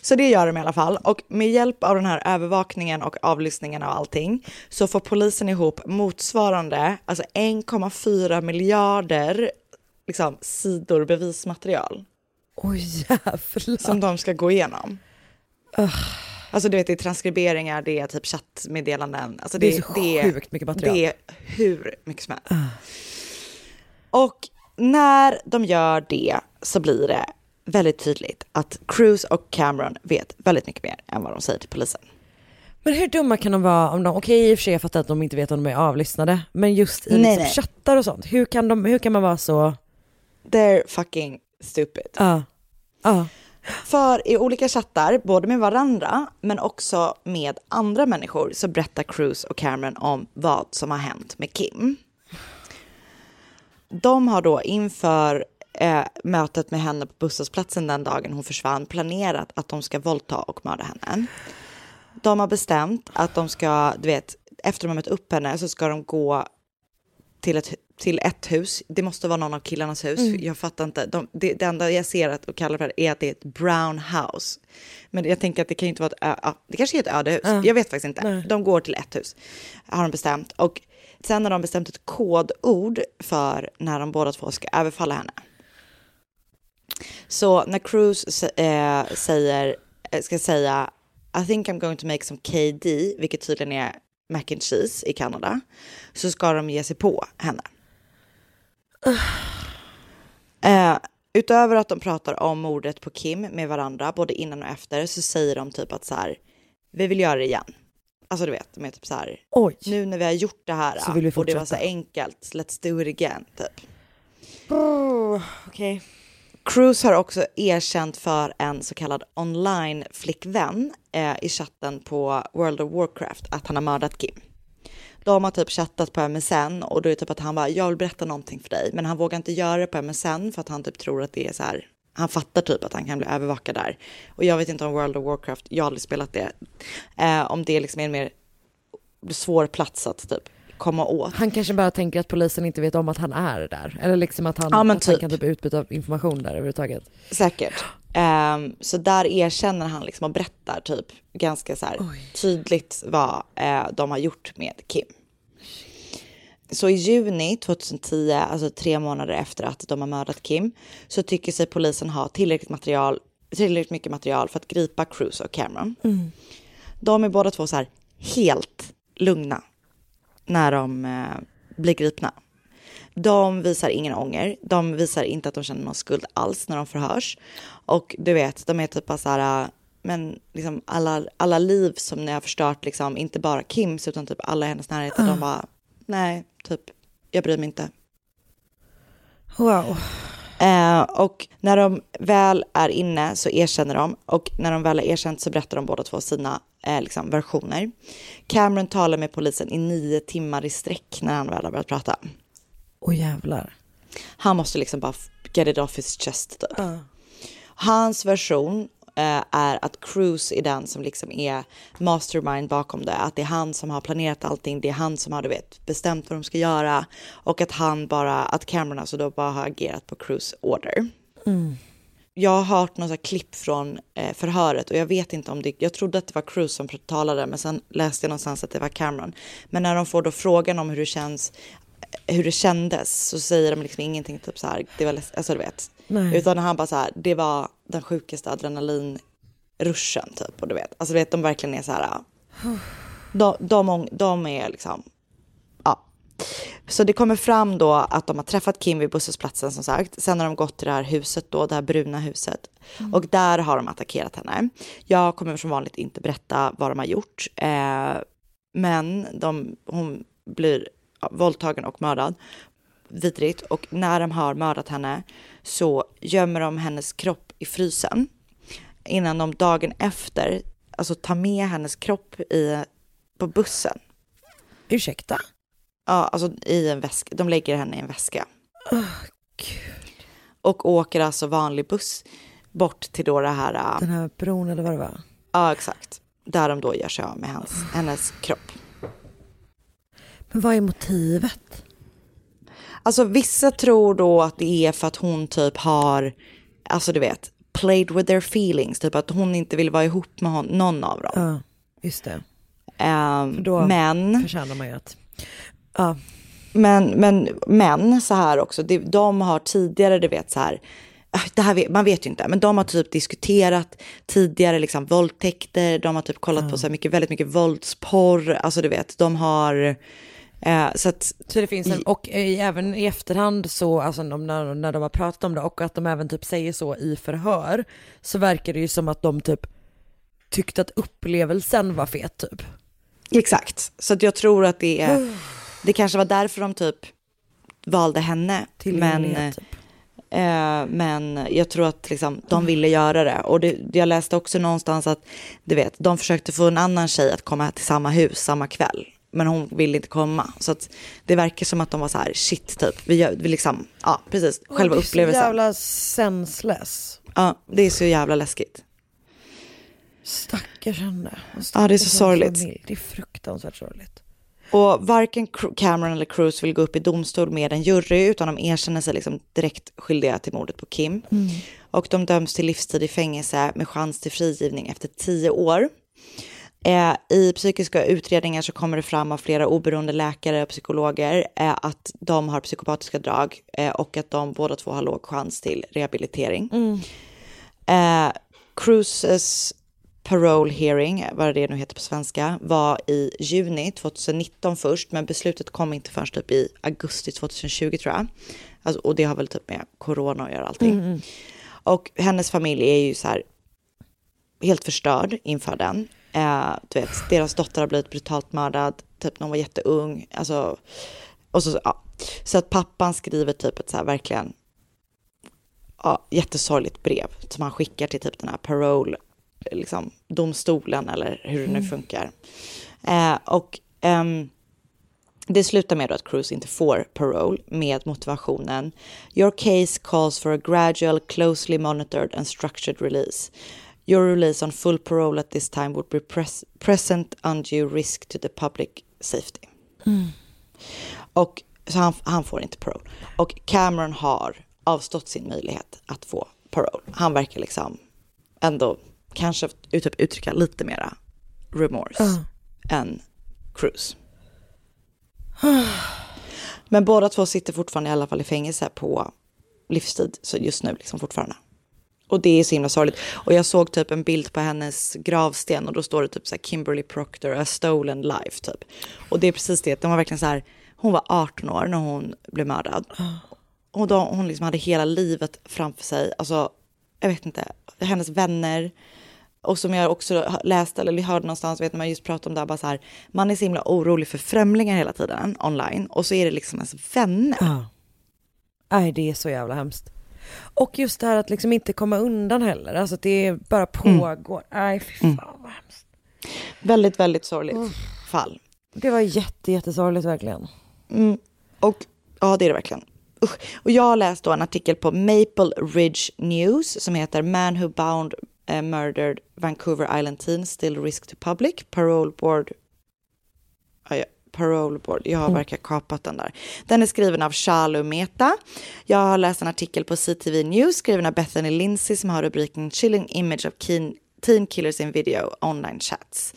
Så det gör de i alla fall. Och med hjälp av den här övervakningen och avlyssningen och allting så får polisen ihop motsvarande alltså 1,4 miljarder liksom, sidor bevismaterial Oj jävlar. som de ska gå igenom. Alltså du vet det är transkriberingar, det är typ chattmeddelanden. Alltså, Det är så sjukt mycket material. Det är hur mycket som helst. Och när de gör det så blir det väldigt tydligt att Cruise och Cameron vet väldigt mycket mer än vad de säger till polisen. Men hur dumma kan de vara om de, okej i och för sig jag fattar att de inte vet om de är avlyssnade, men just i Nej, liksom nej. chattar och sånt, hur kan, de, hur kan man vara så, They're fucking stupid. ja, ja, för i olika chattar, både med varandra men också med andra människor, så berättar Cruise och Cameron om vad som har hänt med Kim. De har då inför eh, mötet med henne på busshållplatsen den dagen hon försvann planerat att de ska våldta och mörda henne. De har bestämt att de ska, du vet, efter de har mött upp henne så ska de gå till ett, till ett hus. Det måste vara någon av killarnas hus. Mm. Jag fattar inte. De, det, det enda jag ser att och kallar för är att det är ett brown house. Men jag tänker att det kan ju inte vara ett, ja, det kanske är ett öde hus. Ja. Jag vet faktiskt inte. Nej. De går till ett hus, har de bestämt. Och sen har de bestämt ett kodord för när de båda två ska överfalla henne. Så när Cruise sä- eh, säger, eh, ska säga I think I'm going to make some KD, vilket tydligen är mac and cheese i Kanada, så ska de ge sig på henne. Eh, utöver att de pratar om mordet på Kim med varandra, både innan och efter, så säger de typ att så här, vi vill göra det igen. Alltså du vet, de är typ så här, oj. nu när vi har gjort det här Så vill vi och det var så enkelt, let's do it again, typ. Okej. Cruise har också erkänt för en så kallad online-flickvän eh, i chatten på World of Warcraft att han har mördat Kim. De har typ chattat på MSN och då är det typ att han bara, jag vill berätta någonting för dig, men han vågar inte göra det på MSN för att han typ tror att det är så här, han fattar typ att han kan bli övervakad där. Och jag vet inte om World of Warcraft, jag har aldrig spelat det, eh, om det liksom är en mer svår plats att typ komma åt. Han kanske bara tänker att polisen inte vet om att han är där, eller liksom att han, Ja, att han typ. kan typ utbyta information där överhuvudtaget. Säkert. Ehm, så där erkänner han liksom och berättar typ ganska så här tydligt vad eh, de har gjort med Kim. Så i juni 2010, alltså tre månader efter att de har mördat Kim, så tycker sig polisen ha tillräckligt material, tillräckligt mycket material för att gripa Cruz och Cameron. De är båda två så här helt lugna när de eh, blir gripna. De visar ingen ånger. De visar inte att de känner någon skuld alls när de förhörs. Och du vet, de är typ bara så här, äh, men liksom alla, alla liv som ni har förstört, liksom, inte bara Kims utan typ alla i hennes närhet, de bara, nej, typ, jag bryr mig inte. Wow. Eh, och när de väl är inne så erkänner de och när de väl har erkänt så berättar de båda två sina eh, liksom, versioner. Cameron talar med polisen i nio timmar i sträck när han väl har börjat prata. Åh jävlar. Han måste liksom bara get it off his chest. Typ. Hans version eh, är att Cruz är den som liksom är mastermind bakom det. Att det är han som har planerat allting. Det är han som har du vet, bestämt vad de ska göra. Och att han bara, att Cameron alltså då bara har agerat på Cruz order. Mm. Jag har hört några klipp från eh, förhöret och jag vet inte om det, jag trodde att det var Cruz som talade men sen läste jag någonstans att det var Cameron. Men när de får då frågan om hur det känns, hur det kändes så säger de liksom ingenting typ så här, det var läs- alltså du vet. Nej. Utan han bara så här, det var den sjukaste adrenalinruschen typ och du vet, alltså du vet de verkligen är så här, [SIGHS] de, de, de är liksom, ja. Så det kommer fram då att de har träffat Kim vid busshållplatsen som sagt. Sen har de gått till det här huset då, det här bruna huset. Och där har de attackerat henne. Jag kommer som vanligt inte berätta vad de har gjort. Eh, men de, hon blir våldtagen och mördad. Vidrigt. Och när de har mördat henne så gömmer de hennes kropp i frysen. Innan de dagen efter, alltså tar med hennes kropp i, på bussen. Ursäkta? Ja, alltså i en väska. De lägger henne i en väska. Oh, Och åker alltså vanlig buss bort till då det här... äh, Den här bron eller vad det var? Ja, exakt. Där de då gör sig av med hans, hennes kropp. Men vad är motivet? Alltså vissa tror då att det är för att hon typ har, alltså du vet, played with their feelings. Typ att hon inte vill vara ihop med hon, någon av dem. Ja, just det. För då men... förtjänar man ju att... Ja. Men, men, men så här också, det, de har tidigare, du vet så här, ah, det här man vet ju inte, men de har typ diskuterat tidigare liksom våldtäkter, de har typ kollat på så mycket, väldigt mycket våldsporr, alltså du vet, de har, eh, så att, Så det finns en, och i, även i efterhand så, alltså de, när, när de har pratat om det och att de även typ säger så i förhör, så verkar det ju som att de typ tyckte att upplevelsen var fet typ. exakt, så att jag tror att det är, det kanske var därför de typ valde henne, men, typ. eh, men jag tror att liksom, de ville göra det. Och det, jag läste också någonstans att, du vet, de försökte få en annan tjej att komma till samma hus samma kväll. Men hon ville inte komma. Så att det verkar som att de var så här, shit typ, vi, gör, vi liksom, ja precis, själva det är så upplevelsen. jävla senseless. Ja, det är så jävla läskigt. Stackars henne. Ja, det är så sorgligt. familj. Det är fruktansvärt sorgligt. Och varken Cameron eller Cruz vill gå upp i domstol med en jury utan de erkänner sig liksom direkt skyldiga till mordet på Kim. Mm. Och de döms till livstid i fängelse med chans till frigivning efter tio år. Eh, I psykiska utredningar så kommer det fram av flera oberoende läkare och psykologer eh, att de har psykopatiska drag eh, och att de båda två har låg chans till rehabilitering. Mm. Eh, Cruzes parole hearing, vad det nu heter på svenska, var i juni 2019 först, men beslutet kom inte förrän typ i augusti 2020 tror jag. Alltså, och det har väl typ med corona att göra allting. Mm. Och hennes familj är ju så här helt förstörd inför den. Eh, du vet, deras dotter har blivit brutalt mördad, typ när hon var jätteung. Alltså, och så, ja. så att pappan skriver typ ett så här verkligen ja, jättesorgligt brev som han skickar till typ den här parole, liksom domstolen eller hur det nu Mm. funkar. Eh, och ehm, det slutar med då att Cruz inte får parole med motivationen Your case calls for a gradual, closely monitored and structured release. Your release on full parole at this time would be pres- present undue risk to the public safety. Mm. Och så han, han får inte parole. Och Cameron har avstått sin möjlighet att få Parole. Han verkar liksom ändå kanske typ uttrycka lite mera remorse Ja. än Cruise. Men båda två sitter fortfarande i alla fall i fängelse på livstid så just nu liksom fortfarande. Och det är så himla sorgligt. Och jag såg typ en bild på hennes gravsten och då står det typ så här Kimberly Proctor, a stolen life typ. Och det är precis det, de var verkligen så här, hon var 18 år när hon blev mördad. Och då, hon liksom hade hela livet framför sig, alltså jag vet inte, hennes vänner. Och som jag också läste eller hörde någonstans, vet när man just pratade om det här, bara så här, man är så himla orolig för främlingar hela tiden online. Och så är det liksom ens vänner. Nej, det är så jävla hemskt. Och just det här att liksom inte komma undan heller, alltså att det bara pågår. Nej, fy fan Mm. vad hemskt. Väldigt, väldigt sorgligt fall. Det var jätte, jättesorgligt verkligen. Mm. Och ja, det är det verkligen. Usch. Och jag har läst då en artikel på Maple Ridge News som heter Man who bound a murdered Vancouver Island teen still risk to public. Parole board. Parole board. Jag har verkar kapat den där. Den är skriven av Charlo Meta. Jag har läst en artikel på CTV News skriven av Bethany Lindsay som har rubriken Chilling image of keen, teen killers in video online chats.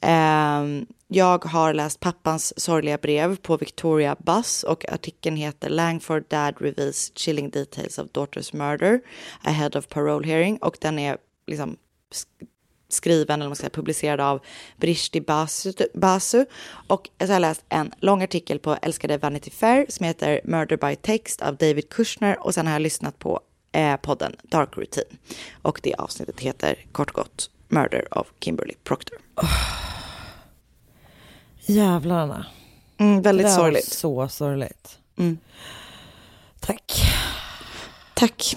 Ehm, jag har läst pappans sorgliga brev på Victoria Bus och artikeln heter Langford Dad reveals chilling details of daughter's murder ahead of parole hearing och den är liksom skriven eller man ska säga, publicerad av Brishti Basu, Basu. Och så har jag läst en lång artikel på älskade Vanity Fair som heter Murder by Text av David Kushner och sen har jag lyssnat på eh, podden Dark Routine och det avsnittet heter kort gott Murder of Kimberly Proctor. [SIGHS] Jävlar Anna. Mm, väldigt det sorgligt. så sorgligt. Mm. Tack. Tack.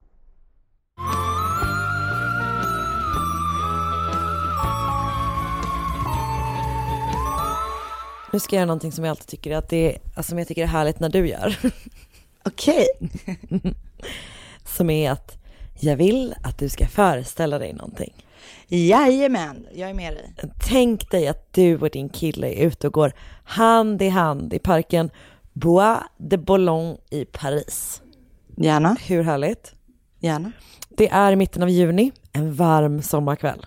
Nu ska jag göra någonting som jag alltid tycker att det är, alltså, som jag tycker är härligt när du gör. [LAUGHS] Okej. [LAUGHS] som är att jag vill att du ska föreställa dig någonting. Jajamän, jag är med dig. Tänk dig att du och din kille är ute och går hand i hand i parken Bois de Boulogne i Paris. Gärna. Hur härligt? Gärna. Det är mitten av juni, en varm sommarkväll.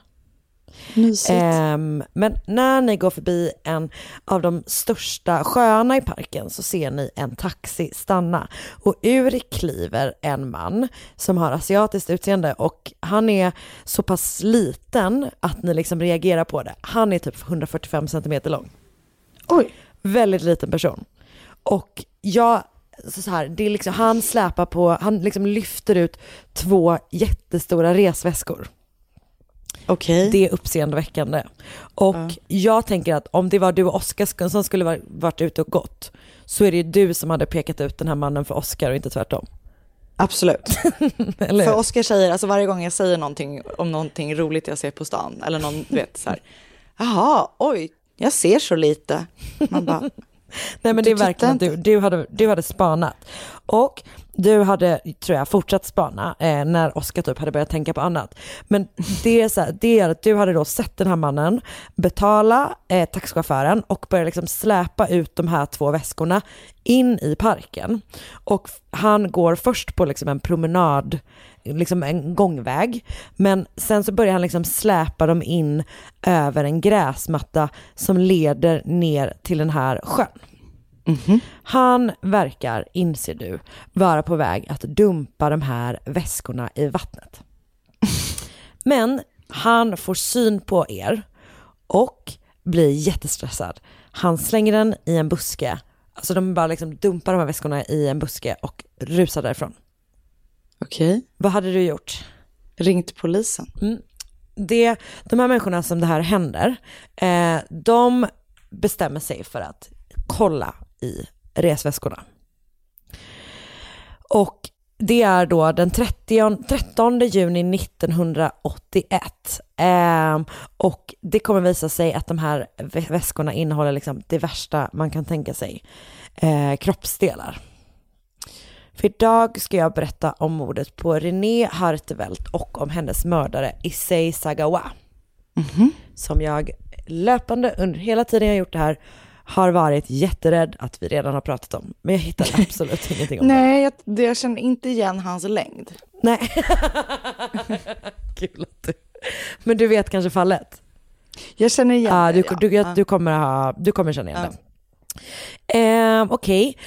Ehm, men när ni går förbi en av de största sjöarna i parken så ser ni en taxi stanna och ur kliver en man som har asiatiskt utseende och han är så pass liten att ni liksom reagerar på det. Han är typ 145 centimeter lång. Oj. Väldigt liten person. Och jag, så så här, det är liksom, han släpar på, han liksom lyfter ut två jättestora resväskor. Okej. Det är uppseendeväckande. Och jag tänker att om det var du och Oskar som skulle va- varit ute och gått så är det ju du som hade pekat ut den här mannen för Oskar och inte tvärtom. Absolut. [LAUGHS] För hur? Oskar säger, alltså varje gång jag säger någonting om någonting roligt jag ser på stan, eller någon, du vet så här, jaha, oj, jag ser så lite. Man bara, Nej men det är verkligen att du, du, hade, du hade spanat. Och du hade, tror jag, fortsatt spana eh, när Oskar typ hade börjat tänka på annat. Men det är, så här, det är att du hade då sett den här mannen betala eh, taxichauffören och börja liksom släpa ut de här två väskorna in i parken. Och han går först på liksom en promenad liksom en gångväg. Men sen så börjar han liksom släpa dem in över en gräsmatta som leder ner till den här sjön. Han verkar, inser du, vara på väg att dumpa de här väskorna i vattnet. Men han får syn på er och blir jättestressad. Han slänger den i en buske. Alltså de bara liksom dumpar de här väskorna i en buske och rusar därifrån. Okej. Vad hade du gjort? Ringt polisen. Mm. Det, de här människorna som det här händer, eh, de bestämmer sig för att kolla i resväskorna. Och det är då den 30, 13 juni 1981. Eh, och det kommer visa sig att de här vä- väskorna innehåller liksom det värsta man kan tänka sig. Eh, kroppsdelar. För idag ska jag berätta om mordet på René Hartevelt och om hennes mördare Issei Sagawa. Som jag löpande under hela tiden jag gjort det här har varit jätterädd att vi redan har pratat om. Men jag hittar [LAUGHS] absolut ingenting om det. Nej, jag, jag känner inte igen hans längd. Nej. [LAUGHS] Kul att du... Men du vet kanske fallet? Jag känner igen Ja, det, du, ja. du, Ja. du, kommer ha, du kommer känna igen det. Eh, Okej,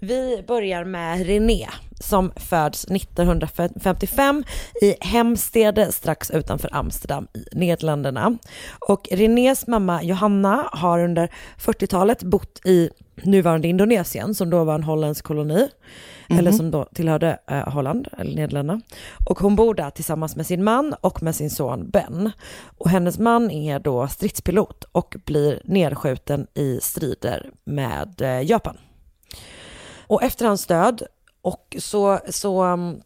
vi börjar med René som föds 1955 i Hemstede strax utanför Amsterdam i Nederländerna. Och Renés mamma Johanna har under 40-talet bott i nuvarande Indonesien som då var en holländsk koloni. Eller som då tillhörde eh, Holland, eller Nederländerna. Och hon bor där tillsammans med sin man och med sin son Ben. Och hennes man är då stridspilot och blir nedskjuten i strider med eh, Japan. Och efter hans död, och så, så um,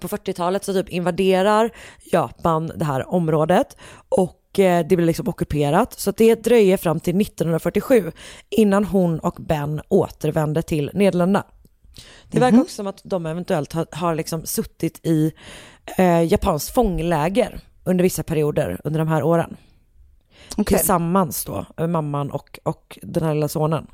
på 40-talet så typ invaderar Japan det här området och eh, det blir liksom ockuperat. Så det dröjer fram till 1947 innan hon och Ben återvände till Nederländerna. Det verkar också som att de eventuellt har, har liksom suttit i eh, Japans fångläger under vissa perioder under de här åren. Okej. Tillsammans då, mamman och, och den här lilla sonen.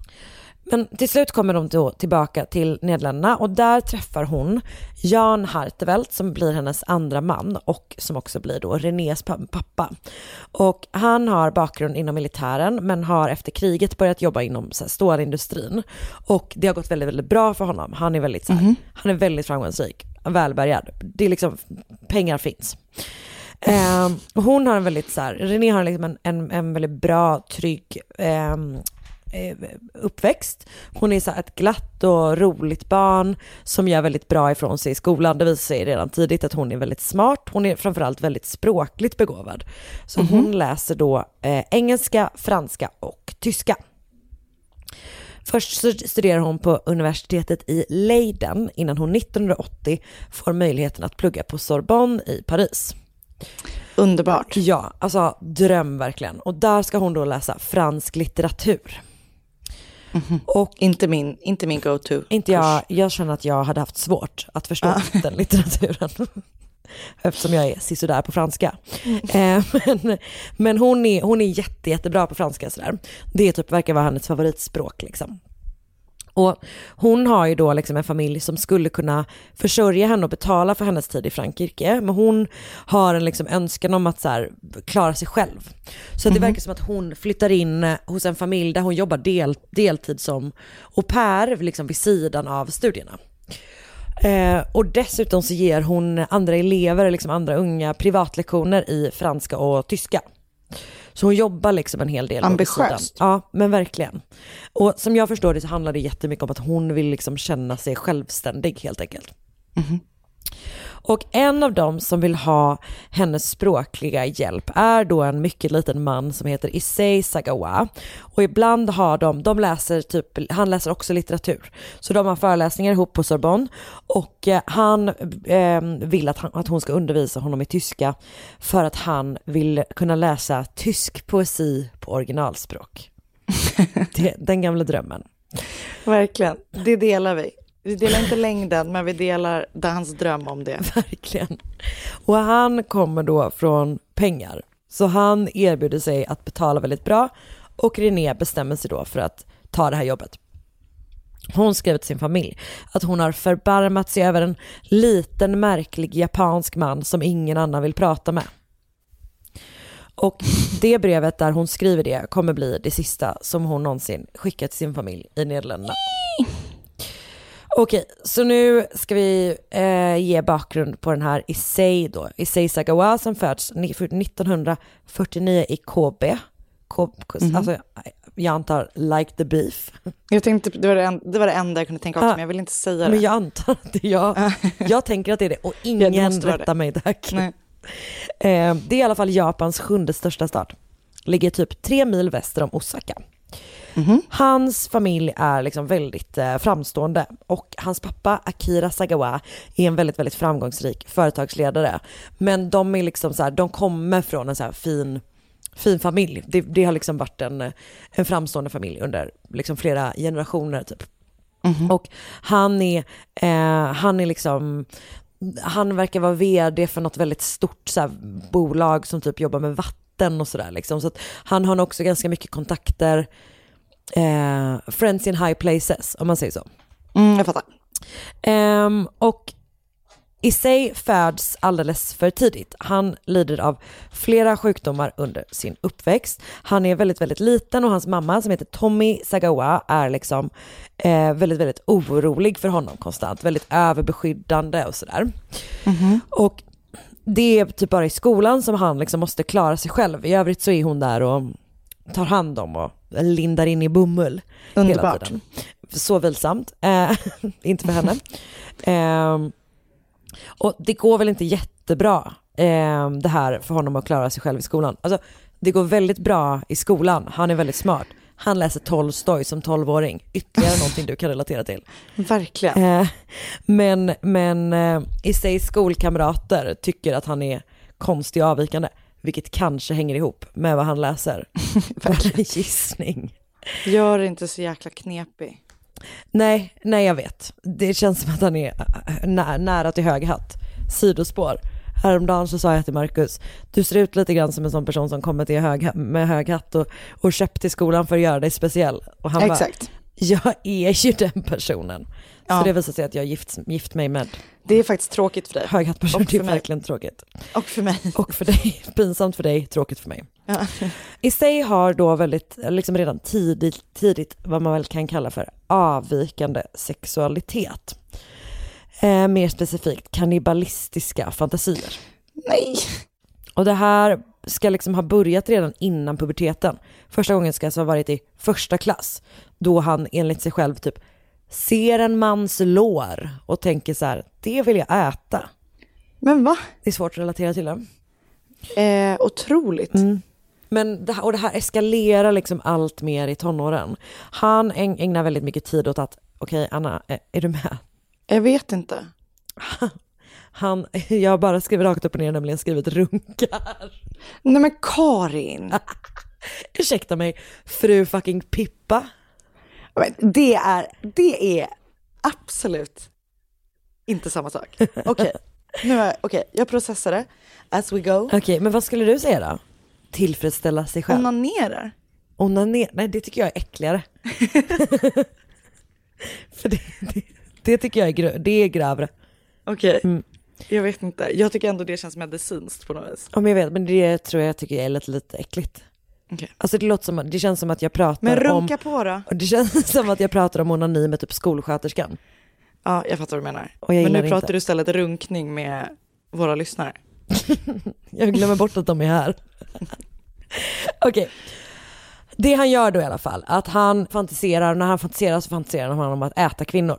Men till slut kommer de då tillbaka till Nederländerna och där träffar hon Jan Hartevelt som blir hennes andra man och som också blir då Renés pa- pappa. Och han har bakgrund inom militären men har efter kriget börjat jobba inom så här, stålindustrin. Och det har gått väldigt, väldigt bra för honom. Han är väldigt, så här, han är väldigt framgångsrik, välbärgad. Det är liksom, pengar finns. Och hon har en väldigt så här, René har liksom en, en, en väldigt bra, trygg eh, uppväxt. Hon är så ett glatt och roligt barn som gör väldigt bra ifrån sig i skolan. Det visar sig redan tidigt att hon är väldigt smart. Hon är framförallt väldigt språkligt begåvad. Så hon läser då eh, engelska, franska och tyska. Först studerar hon på universitetet i Leiden innan hon 1980 får möjligheten att plugga på Sorbonne i Paris. Underbart. Ja, alltså dröm verkligen. Och där ska hon då läsa fransk litteratur. Och inte min, inte min go-to. Inte jag, jag känner att jag hade haft svårt att förstå [LAUGHS] den litteraturen. [LAUGHS] Eftersom jag är sisådär på franska. Eh, [LAUGHS] men men hon, är, hon är jätte, jättebra på franska sådär. Det typ verkar vara hennes favoritspråk liksom. Och hon har ju då liksom en familj som skulle kunna försörja henne och betala för hennes tid i Frankrike. Men hon har en liksom önskan om att så här, klara sig själv. Så det verkar som att hon flyttar in hos en familj där hon jobbar del, deltid som au pair liksom vid sidan av studierna. Eh, och dessutom så ger hon andra elever, liksom andra unga privatlektioner i franska och tyska. Så hon jobbar liksom en hel del. Ambitiöst. Ja, men verkligen. Och som jag förstår det så handlar det jättemycket om att hon vill liksom känna sig självständig helt enkelt. Och en av dem som vill ha hennes språkliga hjälp är då en mycket liten man som heter Issei Sagawa. Och ibland har de, de läser typ, han läser också litteratur. Så de har föreläsningar ihop på Sorbonne och eh, han eh, vill att, han, att hon ska undervisa honom i tyska för att han vill kunna läsa tysk poesi på originalspråk. [LAUGHS] Det, den gamla drömmen. Verkligen, det delar vi. Vi delar inte längden, men vi delar hans dröm om det. [LAUGHS] Verkligen. Och han kommer då från pengar. Så han erbjuder sig att betala väldigt bra och René bestämmer sig då för att ta det här jobbet. Hon skrev till sin familj att hon har förbarmat sig över en liten märklig japansk man som ingen annan vill prata med. Och det brevet där hon skriver det kommer bli det sista som hon någonsin skickat till sin familj i Nederländerna. Okej, så nu ska vi eh, ge bakgrund på den här Issei då. Issei Sagawa som föds ni- 1949 i Kobe. Ko- Mhm. Alltså, jag antar like the beef. Jag tänkte, det var det, en, det var det enda jag kunde tänka också, Ah, men jag vill inte säga det. Men jag antar att det är jag. Jag tänker att det är det och Ja, ingen vara rättar mig tack. Eh, det är i alla fall Japans sjunde största stad. Ligger typ tre mil väster om Osaka. Mhm. Hans familj är liksom väldigt eh, framstående och hans pappa Akira Sagawa är en väldigt, väldigt framgångsrik företagsledare. Men de är liksom så här, de kommer från en så här fin, fin familj. Det, det har liksom varit en, en framstående familj under liksom flera generationer typ. Och han är, eh, han är liksom, han verkar vara vd för något väldigt stort så här, bolag som typ jobbar med vatten och sådär liksom. Så att han har nog också ganska mycket kontakter, eh, friends in high places om man säger så. Mm, jag fattar. Ehm, och Issei föds alldeles för tidigt. Han lider av flera sjukdomar under sin uppväxt. Han är väldigt, väldigt liten och hans mamma som heter Tommy Sagawa är liksom eh, väldigt, väldigt orolig för honom konstant. Väldigt överbeskyddande och sådär. Och det är typ bara i skolan som han liksom måste klara sig själv. I övrigt så är hon där och tar hand om och lindar in i bomull hela Underbart. tiden. Så vilsamt. Eh, [LAUGHS] inte för henne. Ehm, och det går väl inte jättebra eh, det här för honom att klara sig själv i skolan. Alltså, det går väldigt bra i skolan, han är väldigt smart. Han läser Tolstoj som 12-åring, ytterligare någonting du kan relatera till. Verkligen. Eh, men men eh, i sig skolkamrater tycker att han är konstig och avvikande, vilket kanske hänger ihop med vad han läser. [LAUGHS] Bara en gissning. Gör det inte så jäkla knepig. Nej, nej jag vet. Det känns som att han är äh, nä- nära till hög hatt. Sidospår. Häromdagen så sa jag till Marcus, du ser ut lite grann som en sån person som kommer till hög, med hög hatt och, och köpt till skolan för att göra dig speciell. Och han Exakt. bara, jag är ju den personen. Så Ja. det visar sig att jag gift, gift mig med Det är faktiskt tråkigt för dig. höghattperson. Och Det är verkligen tråkigt. Och för mig. Och för dig, [LAUGHS] pinsamt för dig, tråkigt för mig. Ja. I sig har då väldigt, liksom redan tidigt, tidigt vad man väl kan kalla för avvikande sexualitet. Eh, mer specifikt kannibalistiska fantasier. Nej. Och det här ska liksom ha börjat redan innan puberteten. Första gången ska alltså ha varit i första klass, då han enligt sig själv typ ser en mans lår och tänker så här, det vill jag äta. Men va? Det är svårt att relatera till det. Eh, otroligt. Men det här, och det här eskalerar liksom allt mer i tonåren. Han äg- ägnar väldigt mycket tid åt att, okej Anna, är, är du med? Jag vet inte. [LAUGHS] Han, [LAUGHS] jag har bara skrivit rakt upp och ner, nämligen skrivit runkar. Nej men Karin. [LAUGHS] Ursäkta mig, fru fucking Pippa. Men det är, det är absolut inte samma sak. [LAUGHS] Okej, nu är, okej, jag processar det as we go. Okej, men vad skulle du säga då? Tillfredsställa sig själv? Onanerar. Onaner? Nej, det tycker jag är äckligare. [LAUGHS] För det, det, det tycker jag är, grö, det är grövre. Okej, Mm. jag vet inte. Jag tycker ändå det känns medicinskt på något vis. Om jag vet, men det tror jag tycker är lite, lite äckligt. Okej. Alltså det låter som, det känns som att jag pratar Men om... runka på då. [LAUGHS] Det känns som att jag pratar om onani med typ skolsköterskan. Ja, jag fattar vad du menar. Och jag Men nu pratar inte. du istället runkning med våra lyssnare. [LAUGHS] Jag glömmer bort att de är här. [LAUGHS] Okej. Det han gör då i alla fall, att han fantiserar, när han fantiserar så fantiserar han om att äta kvinnor.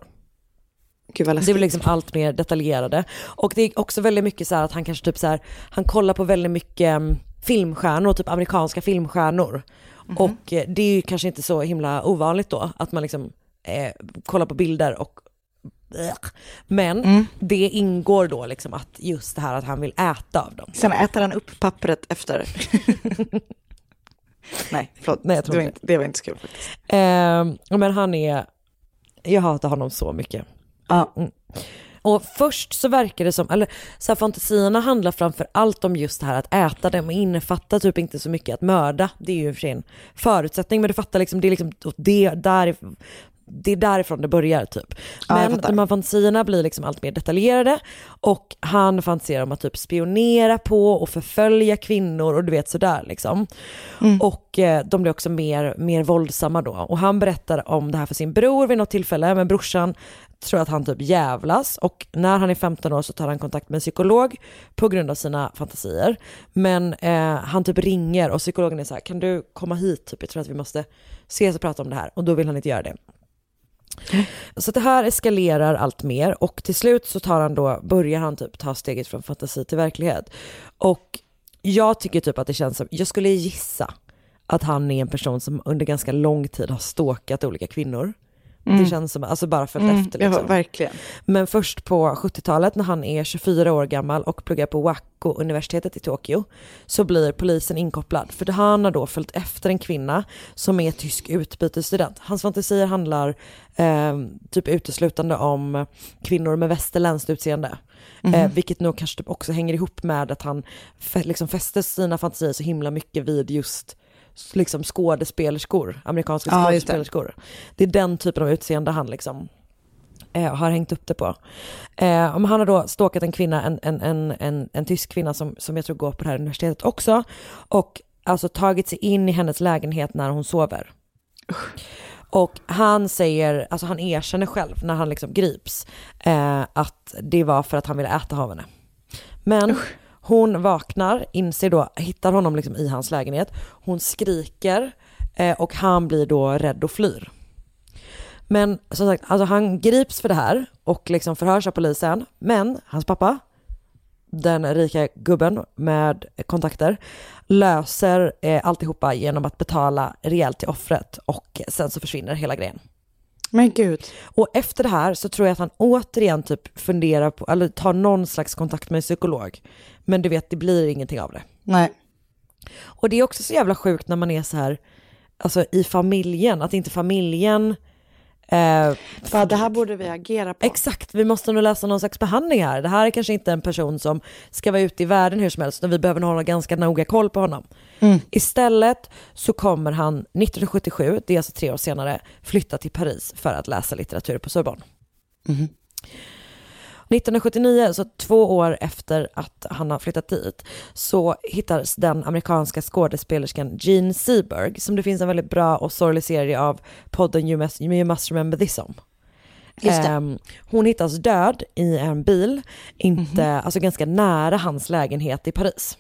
Gud vad Det väl liksom allt mer detaljerade. Och det är också väldigt mycket så här att han kanske typ så här, han kollar på väldigt mycket mm, filmstjärnor, typ amerikanska filmstjärnor. Och eh, det är ju kanske inte så himla ovanligt då, att man liksom eh, kollar på bilder och men det ingår då liksom att just det här att han vill äta av dem. Sen äter han upp pappret efter. [LAUGHS] Nej, förlåt. Nej, jag tror det, var inte. det var inte så kul faktiskt. Eh, men han är, jag hatar honom så mycket. Ja. Mm. Och först så verkar det som, eller så här, fantasierna handlar framför allt om just det här att äta dem och innefattar typ inte så mycket att mörda. Det är ju för en förutsättning men du fattar liksom, det är liksom det, där, det är därifrån det börjar typ. Ja, Men fattar. de här fantasierna blir liksom allt mer detaljerade och han fantiserar om att typ spionera på och förfölja kvinnor och du vet sådär liksom. Mm. Och eh, de blir också mer, mer våldsamma då. Och han berättar om det här för sin bror vid något tillfälle, men brorsan tror att han typ jävlas och när han är 15 år så tar han kontakt med en psykolog på grund av sina fantasier. Men eh, han typ ringer och psykologen är så här, kan du komma hit typ, jag tror att vi måste ses och prata om det här och då vill han inte göra det. Så det här eskalerar allt mer och till slut så tar han då, börjar han typ ta steget från fantasi till verklighet. Och jag tycker typ att det känns som, jag skulle gissa att han är en person som under ganska lång tid har stalkat olika kvinnor. Mm. Det känns som, alltså bara följt Mm, efter ja, liksom. verkligen. Men först på 70-talet när han är 24 år gammal och pluggar på Wako-universitetet i Tokyo så blir polisen inkopplad. För han har då följt efter en kvinna som är tysk utbytesstudent. Hans fantasier handlar eh, typ uteslutande om kvinnor med västerländskt utseende. Mhm. Eh, vilket nog kanske typ också hänger ihop med att han liksom fäster sina fantasier så himla mycket vid just liksom skådespelerskor, amerikanska Ja, just det. skådespelerskor. Det är den typen av utseende han liksom eh, har hängt upp det på. Eh, om han har då stalkat en kvinna, en, en, en, en, en tysk kvinna som, som jag tror går på det här universitetet också, och alltså tagit sig in i hennes lägenhet när hon sover. Och han säger, alltså han erkänner själv när han liksom grips, eh, att det var för att han ville äta av henne. Men hon vaknar, inser då, hittar honom liksom i hans lägenhet, hon skriker eh, och han blir då rädd och flyr. Men som sagt, alltså han grips för det här och liksom förhörs av polisen. Men hans pappa, den rika gubben med kontakter, löser eh, alltihopa genom att betala rejält till offret och sen så försvinner hela grejen. Men gud. Och efter det här så tror jag att han återigen typ funderar på, eller tar någon slags kontakt med en psykolog. Men du vet, det blir ingenting av det. Nej. Och det är också så jävla sjukt när man är så här, alltså i familjen, att inte familjen Eh, Bara, det här borde vi agera på. Exakt, vi måste nog läsa någon slags behandling här. Det här är kanske inte en person som ska vara ute i världen hur som helst, utan vi behöver nog hålla ganska noga koll på honom. Mm. Istället så kommer han 1977, det är alltså tre år senare, flytta till Paris för att läsa litteratur på Sorbonne. 1979, så två år efter att han har flyttat dit, så hittades den amerikanska skådespelerskan Jean Seberg, som det finns en väldigt bra och sorglig serie av podden You Must, you must Remember This om. Ehm, hon hittas död i en bil, inte, alltså ganska nära hans lägenhet i Paris.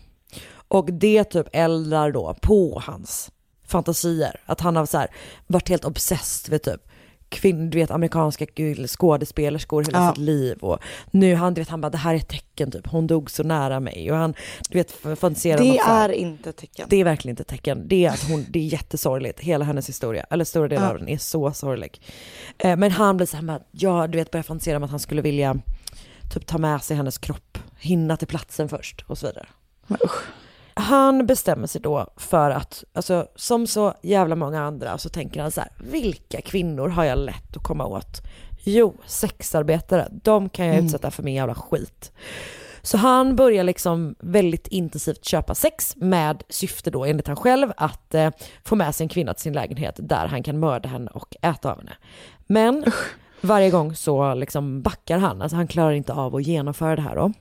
Och det typ eldar då på hans fantasier. Att han har så här, varit helt obsessed vid typ kvinn, du vet amerikanska skådespelerskor hela Ja. sitt liv och nu han, du vet han bara det här är ett tecken typ, hon dog så nära mig och han, du vet fantiserar Det är inte ett tecken. det är verkligen inte ett tecken. Det är att hon, det är jättesorgligt. Hela hennes historia, eller stora delar Ja. av den är så sorglig. Eh, men han blir så här, ja du vet börjar fantisera om att han skulle vilja typ ta med sig hennes kropp, hinna till platsen först och så vidare. Han bestämmer sig då för att, alltså som så jävla många andra så tänker han så här, vilka kvinnor har jag lätt att komma åt? Jo, sexarbetare, de kan jag Mm. utsätta för min jävla skit. Så han börjar liksom väldigt intensivt köpa sex med syfte då enligt han själv att eh, få med sig en kvinna till sin lägenhet där han kan mörda henne och äta av henne. Men varje gång så liksom backar han, alltså han klarar inte av att genomföra det här då.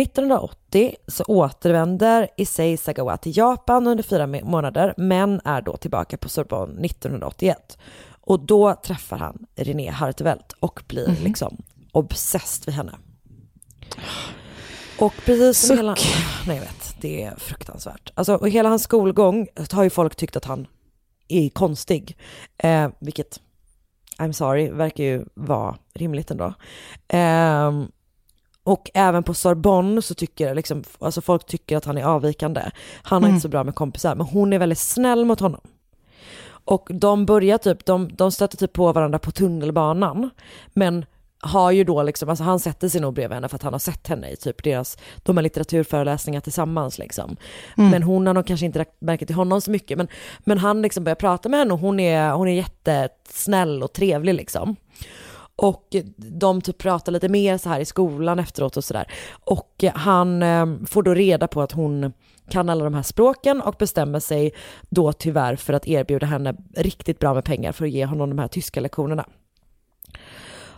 1980 så återvänder Issei Sagawa till Japan under fyra månader men är då tillbaka på Sorbonne 1981. Och då träffar han René Hartevelt och blir Mhm. liksom obsessed vid henne. Och precis som Suck. hela... Nej jag vet, det är fruktansvärt. Alltså, och hela hans skolgång har ju folk tyckt att han är konstig. Eh, vilket, I'm sorry, verkar ju vara rimligt ändå. Ehm, och även på Sorbonne så tycker liksom, alltså folk tycker att han är avvikande. Han har Mm. inte så bra med kompisar, men hon är väldigt snäll mot honom. Och de börjar typ, de, de stöter typ på varandra på tunnelbanan. Men har ju då liksom, alltså han sätter sig nog bredvid henne för att han har sett henne i typ deras, de har litteraturföreläsningar tillsammans liksom. Mm. Men hon har nog kanske inte märke till honom så mycket. Men, men han liksom börjar prata med henne och hon är, hon är jättesnäll och trevlig liksom. Och de typ pratar lite mer så här i skolan efteråt och sådär. Och han eh, får då reda på att hon kan alla de här språken och bestämmer sig då tyvärr för att erbjuda henne riktigt bra med pengar för att ge honom de här tyska lektionerna.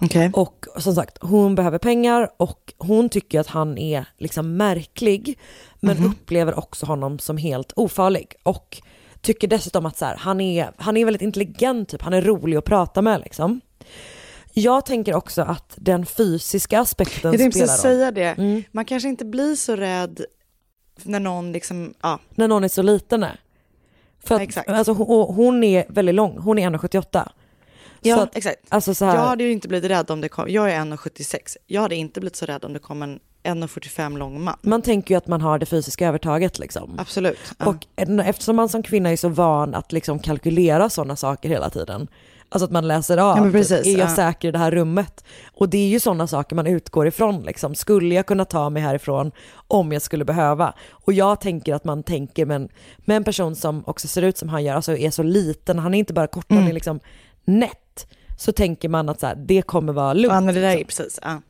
Okay. Och som sagt, hon behöver pengar och hon tycker att han är liksom märklig, men Mhm. upplever också honom som helt ofarlig. Och tycker dessutom att så här, han, är, han är väldigt intelligent, typ. han är rolig att prata med liksom. Jag tänker också att den fysiska aspekten Jag spelar roll. säga det. Man kanske inte blir så rädd när någon liksom, ja. När någon är så liten. nej. För att, Exakt. Alltså, hon, hon är väldigt lång, hon är 1,78. Ja, att- exakt. Alltså så här, Jag hade ju inte blivit rädd om det kom, jag är 1,76. Jag hade inte blivit så rädd om det kom en 1,45 lång man. Man tänker ju att man har det fysiska övertaget liksom. Absolut. Ja. Och eftersom man som kvinna är så van att liksom kalkylera sådana saker hela tiden. Alltså att man läser av, Ja, precis, är jag ja. säker i det här rummet? Och det är ju sådana saker man utgår ifrån liksom. Skulle jag kunna ta mig härifrån om jag skulle behöva? Och jag tänker att man tänker med en, med en person som också ser ut som han gör, alltså är så liten, han är inte bara kort, han Mm. är liksom nätt. Så tänker man att så här, det kommer vara lugnt. Ja, det där är liksom. precis. Ja.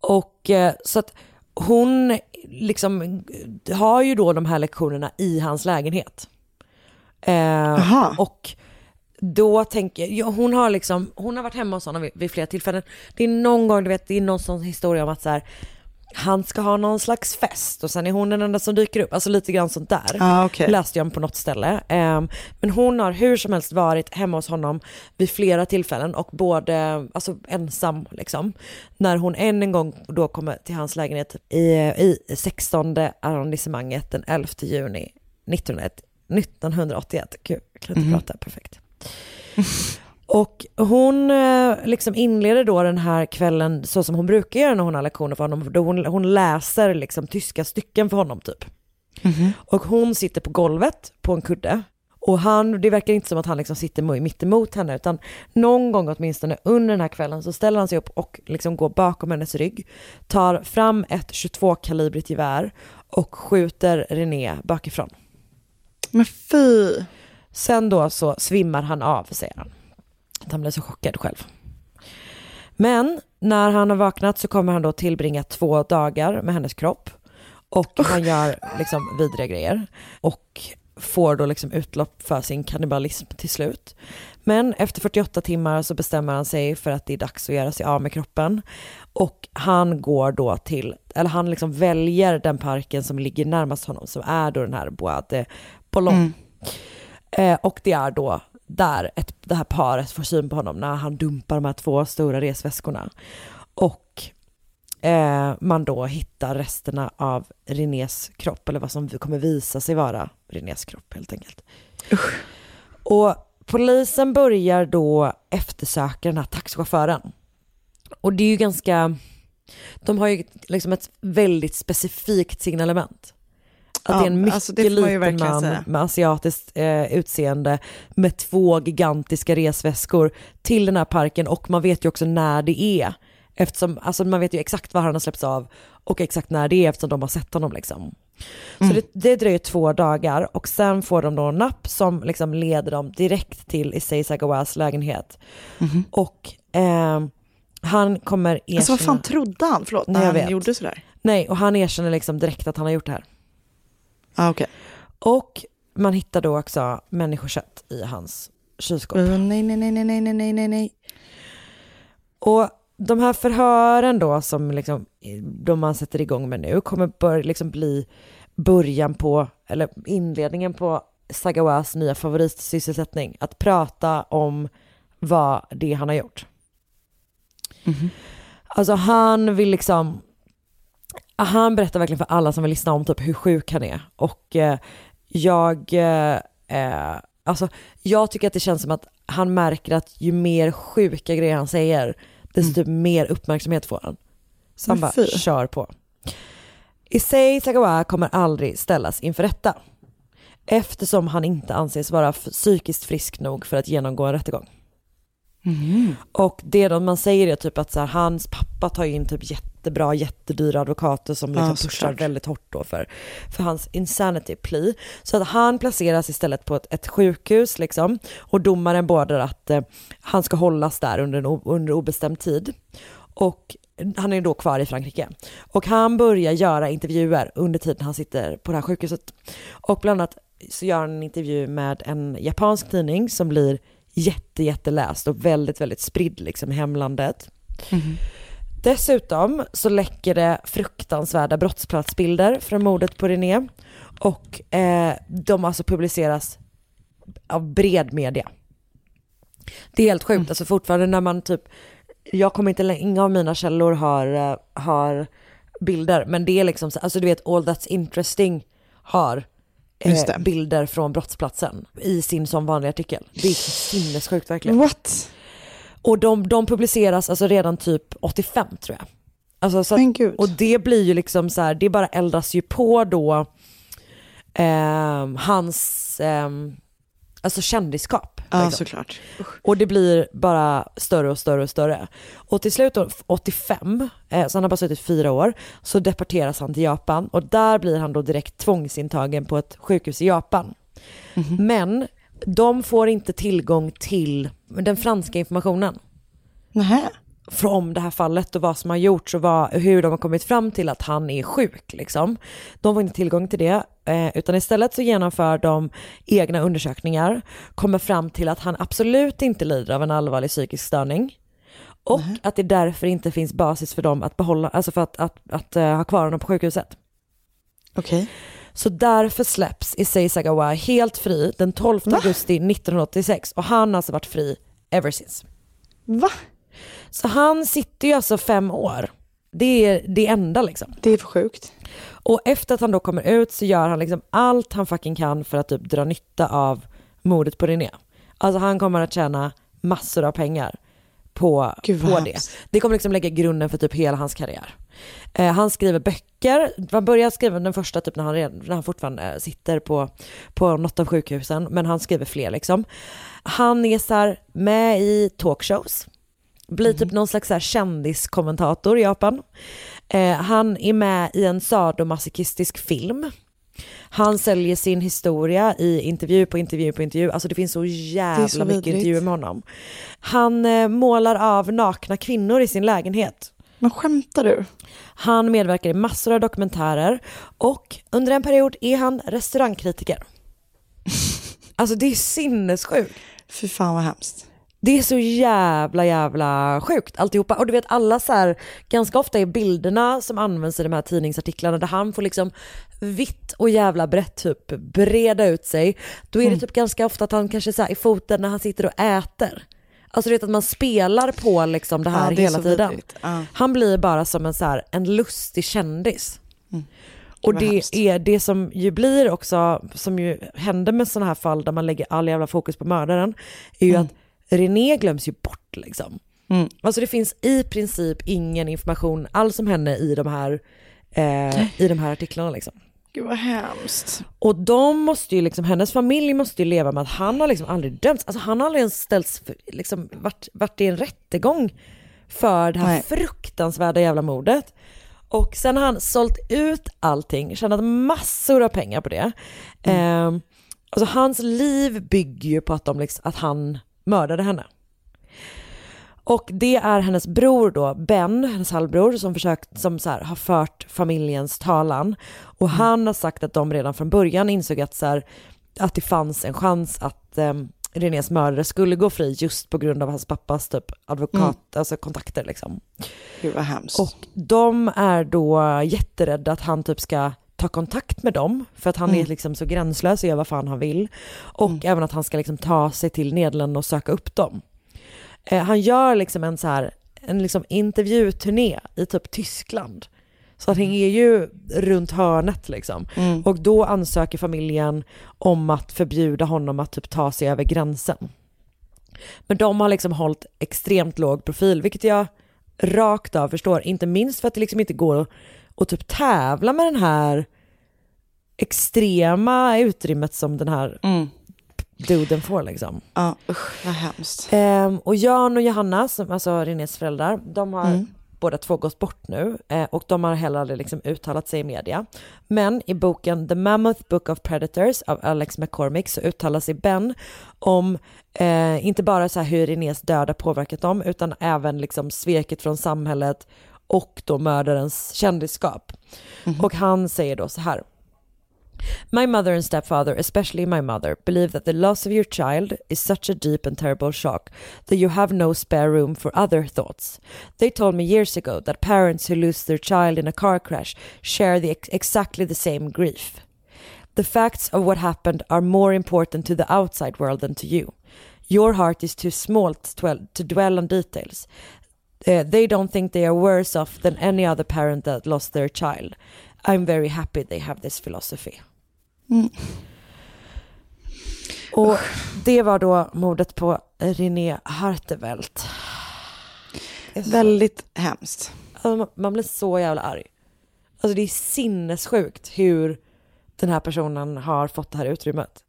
Och eh, så att hon liksom har ju då de här lektionerna i hans lägenhet. Eh, och då tänker jag, ja, hon har liksom, hon har varit hemma hos honom vid, vid flera tillfällen. Det är någon gång, du vet, det är någon sån historia om att så här, han ska ha någon slags fest och sen är hon den enda som dyker upp. Alltså lite grann sånt där. Ah, okej. Läste jag på något ställe. Ehm, men hon har hur som helst varit hemma hos honom vid flera tillfällen och både, alltså ensam liksom. När hon än en gång då kommer till hans lägenhet i, i 16 arrondissemanget den 11 juni 1901 1981. Gud, jag kan inte Mhm. prata perfekt. [LAUGHS] Och hon eh, liksom inleder då den här kvällen så som hon brukar göra när hon har lektioner för honom. Då hon, hon läser liksom tyska stycken för honom typ. Och hon sitter på golvet på en kudde. Och han, det verkar inte som att han liksom sitter mitt emot henne utan någon gång åtminstone under den här kvällen så ställer han sig upp och liksom går bakom hennes rygg. Tar fram ett 22-kalibrigt gevär och skjuter René bakifrån. Men fy. Sen då så svimmar han av säger han. Att han blev så chockad själv. Men när han har vaknat så kommer han då tillbringa två dagar med hennes kropp. Och han gör liksom vidriga grejer. Och får då liksom utlopp för sin kannibalism till slut. Men efter 48 timmar så bestämmer han sig för att det är dags att göra sig av med kroppen. Och han går då till, eller han liksom väljer den parken som ligger närmast honom, som är då den här Bois de Boulogne. Mm. Eh, och det är då där ett, det här paret får syn på honom när han dumpar de här två stora resväskorna. Och eh, man då hittar resterna av Renés kropp, eller vad som kommer visa sig vara Renés kropp helt enkelt. Och polisen börjar då eftersöka den här taxichauffören. Och det är ju ganska, de har ju liksom ett väldigt specifikt signalement. Att Ja, det är en mycket alltså man ju liten man säga. med asiatiskt eh, utseende med två gigantiska resväskor till den här parken och man vet ju också när det är. Eftersom, alltså man vet ju exakt var han har släppts av och exakt när det är eftersom de har sett honom liksom. Så Mm. det, det dröjer två dagar och sen får de då napp som liksom leder dem direkt till Issei Sagawas lägenhet. Och eh, han kommer erkänna... Alltså vad fan trodde han? Förlåt, när Nej, han gjorde sådär? Nej, och han erkänner liksom direkt att han har gjort det här. Ah, okay. Och man hittar då också människokött i hans kylskåp. Uh, nej, nej, nej, nej, nej, nej, nej, nej. Och de här förhören då som liksom, eh, de man sätter igång med nu kommer bör, liksom bli början på, eller inledningen på Sagawas nya favoritsysselsättning, att prata om vad det han har gjort. Mm -hmm. Alltså han vill liksom han berättar verkligen för alla som vill lyssna om typ hur sjuk han är. Och eh, jag, eh, eh, alltså jag tycker att det känns som att han märker att ju mer sjuka grejer han säger, desto typ mer uppmärksamhet får han. Så han bara kör på. Issei Sagawa kommer aldrig ställas inför rätta. Eftersom han inte anses vara psykiskt frisk nog för att genomgå en rättegång. Och det de, man säger är typ att så här, hans pappa tar in typ jättebra, jättedyra advokater som liksom Ja, pushar väldigt hårt då för, för hans insanity plea. Så att han placeras istället på ett, ett sjukhus liksom och domaren beordrar att eh, han ska hållas där under, en under obestämd tid. Och han är då kvar i Frankrike. Och han börjar göra intervjuer under tiden han sitter på det här sjukhuset. Och bland annat så gör han en intervju med en japansk tidning som blir jätte, jätteläst och väldigt, väldigt spridd liksom i hemlandet. Dessutom så läcker det fruktansvärda brottsplatsbilder från mordet på René och eh, de alltså publiceras av bred media. Det är helt sjukt, alltså fortfarande när man typ, jag kommer inte, lä- inga av mina källor har, eh, har bilder, men det är liksom, så- alltså du vet All That's Interesting har eh, bilder från brottsplatsen i sin som vanlig artikel. Det är sinnessjukt verkligen. What? Och de, de publiceras alltså redan typ 85 tror jag. Alltså, så att, och det blir ju liksom så här, det bara eldas ju på då ehm, hans ehm, alltså kändisskap. Ja, liksom. såklart. Och det blir bara större och större och större. Och till slut då, 85, eh, så han har bara suttit fyra år, så deporteras han till Japan och där blir han då direkt tvångsintagen på ett sjukhus i Japan. Men de får inte tillgång till den franska informationen. Nähä. Om det här fallet och vad som har gjorts och vad, hur de har kommit fram till att han är sjuk. Liksom. De får inte tillgång till det, eh, utan istället så genomför de egna undersökningar, kommer fram till att han absolut inte lider av en allvarlig psykisk störning. Och att det därför inte finns basis för dem att behålla, alltså för att, att, att, eh, ha kvar honom på sjukhuset. Okej. Så därför släpps Issei Sagawa helt fri den 12 augusti 1986 och han har alltså varit fri ever since. Va? Så han sitter ju alltså fem år. Det är det enda liksom. Det är för sjukt. Och efter att han då kommer ut så gör han liksom allt han fucking kan för att typ dra nytta av mordet på René. Alltså han kommer att tjäna massor av pengar på, på det. Det kommer liksom lägga grunden för typ hela hans karriär. Eh, han skriver böcker, han börjar skriva den första typ när han, när han fortfarande sitter på, på något av sjukhusen, men han skriver fler liksom. Han är så här med i talkshows, blir typ någon slags så kändiskommentator i Japan. Eh, han är med i en sadomasochistisk film. Han säljer sin historia i intervju på intervju på intervju. Alltså det finns så jävla så mycket vidrigt. intervjuer med honom. Han eh, målar av nakna kvinnor i sin lägenhet. Men skämtar du? Han medverkar i massor av dokumentärer och under en period är han restaurangkritiker. [LAUGHS] Alltså det är sinnessjukt. Fy fan vad hemskt. Det är så jävla jävla sjukt alltihopa. Och du vet alla så här, ganska ofta är bilderna som används i de här tidningsartiklarna där han får liksom vitt och jävla brett typ breda ut sig. Då är det Mm. typ ganska ofta att han kanske så här i foten när han sitter och äter. Alltså du vet att man spelar på liksom det här Ja, det hela tiden. Ja. Han blir bara som en så här, en lustig kändis. Och vad det hemskt. är det som ju blir också, som ju händer med sådana här fall där man lägger all jävla fokus på mördaren, är ju Mm. att René glöms ju bort liksom. Alltså det finns i princip ingen information alls om henne i de här, eh, i de här artiklarna liksom. Gud vad hemskt. Och de måste ju liksom, hennes familj måste ju leva med att han har liksom aldrig dömts, alltså han har aldrig ens ställts, för, liksom varit, varit i en rättegång för det här Nej. fruktansvärda jävla mordet. Och sen har han sålt ut allting, tjänat massor av pengar på det. Eh, alltså hans liv bygger ju på att, de liksom, att han mördade henne. Och det är hennes bror då, Ben, hennes halvbror, som, försökt, som så här, har fört familjens talan. Och han har sagt att de redan från början insåg att, så här, att det fanns en chans att um, Renés mördare skulle gå fri just på grund av hans pappas typ advokat, alltså kontakter liksom. Gud vad hemskt. Och de är då jätterädda att han typ ska ta kontakt med dem för att han Mm. är liksom så gränslös och gör vad fan han vill. Och även att han ska liksom ta sig till Nederländerna och söka upp dem. Eh, han gör liksom en så här, en liksom intervjuturné i typ Tyskland. Så att han är ju runt hörnet liksom. Mm. Och då ansöker familjen om att förbjuda honom att typ ta sig över gränsen. Men de har liksom hållit extremt låg profil, vilket jag rakt av förstår. Inte minst för att det liksom inte går att, att typ tävla med den här extrema utrymmet som den här duden får liksom. Ja, usch vad hemskt. Ehm, och Jan och Johanna, som, alltså Renés föräldrar, de har Mm. båda två gått bort nu eh, och de har heller aldrig liksom uttalat sig i media. Men i boken The Mammoth Book of Predators av Alex McCormick så uttalar sig Ben om eh, inte bara så hur Renés död har påverkat dem utan även liksom sveket från samhället och då mördarens kändisskap. Och han säger då så här. My mother and stepfather, especially my mother, believe that the loss of your child is such a deep and terrible shock that you have no spare room for other thoughts. They told me years ago that parents who lose their child in a car crash share the ex- exactly the same grief. The facts of what happened are more important to the outside world than to you. Your heart is too small to dwell on details. Uh, they don't think they are worse off than any other parent that lost their child. I'm very happy they have this philosophy. Mm. Och det var då mordet på René Hartevelt. Väldigt hemskt. Alltså, man- blir så jävla arg. Alltså det är sinnessjukt hur den här personen har fått det här utrymmet.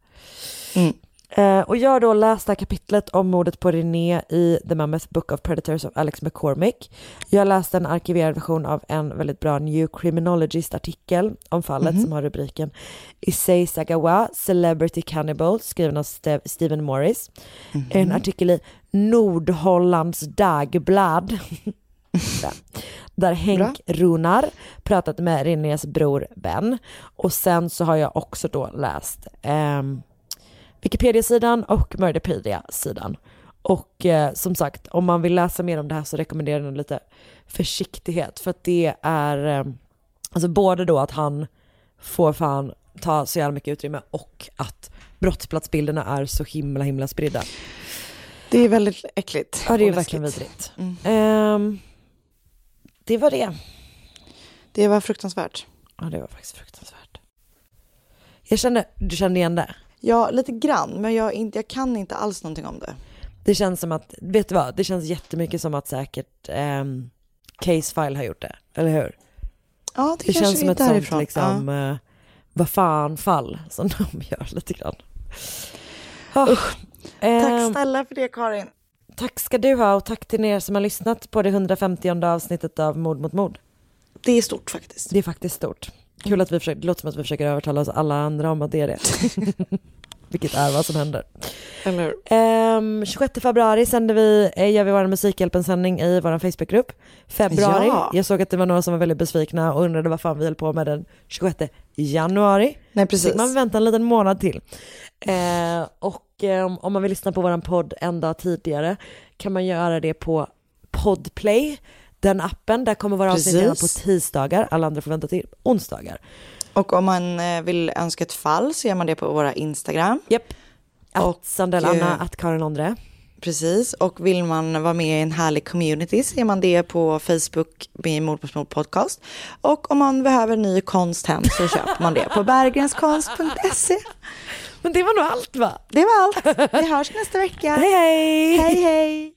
Mm. Eh, och jag har då läst det här kapitlet om mordet på René i The Mammoth Book of Predators av Alex McCormick. Jag har läst en arkiverad version av en väldigt bra New Criminologist-artikel om fallet Mhm. som har rubriken Issei Sagawa, Celebrity Cannibal, skriven av Ste- Stephen Morris. En artikel i Nordhollands Dagblad. [LAUGHS] Där. Henk Runar pratat med Renés bror Ben. Och sen så har jag också då läst ehm, Wikipedia-sidan och Murderpedia-sidan. Och eh, som sagt, om man vill läsa mer om det här så rekommenderar jag lite försiktighet. För att det är, eh, alltså både då att han får fan ta så jävla mycket utrymme och att brottsplatsbilderna är så himla himla spridda. Det är väldigt äckligt. Ja det är verkligen vidrigt. Ehm, det var det. Det var fruktansvärt. Ja det var faktiskt fruktansvärt. Jag kände, du kände igen det? Ja, lite grann, men jag, inte, jag kan inte alls någonting om det. Det känns som att, vet du vad, det känns jättemycket som att säkert um, Casefile har gjort det, eller hur? Ja, det, Det kanske känns som ett därifrån. sånt liksom, eh, vad fan fall som [LAUGHS] de gör lite grann. Ah, Tack ehm, snälla för det Karin. Tack ska du ha och tack till er som har lyssnat på det 150 avsnittet av Mord mot mord. Det är stort faktiskt. Det är faktiskt stort. Kul att vi försöker, det låter som att vi försöker övertala oss alla andra om att det är det. [LAUGHS] Vilket är vad som händer. Eller hur? Ehm, 26 februari sänder vi, eh, gör vi vår Musikhjälpen-sändning i vår Facebookgrupp. Februari, Ja. jag såg att det var några som var väldigt besvikna och undrade vad fan vi höll på med den 26 januari. Nej, precis. Fick man vänta en liten månad till. Eh, och eh, om man vill lyssna på vår podd en dag tidigare kan man göra det på Podplay, den appen. Där kommer våra avsnitt redan på tisdagar, alla andra får vänta till onsdagar. Och om man eh, vill önska ett fall så gör man det på våra Instagram. Japp. Att Sandell Anna, eh, att Karin Ondre. Precis, och vill man vara med i en härlig community så är man det på Facebook med Mord på Mord podcast. Och om man behöver ny konst hem så köper man det på bergrenskonst.se. Men det var nog allt va? Det var allt. Vi hörs nästa vecka. Hej hej! Hej hej!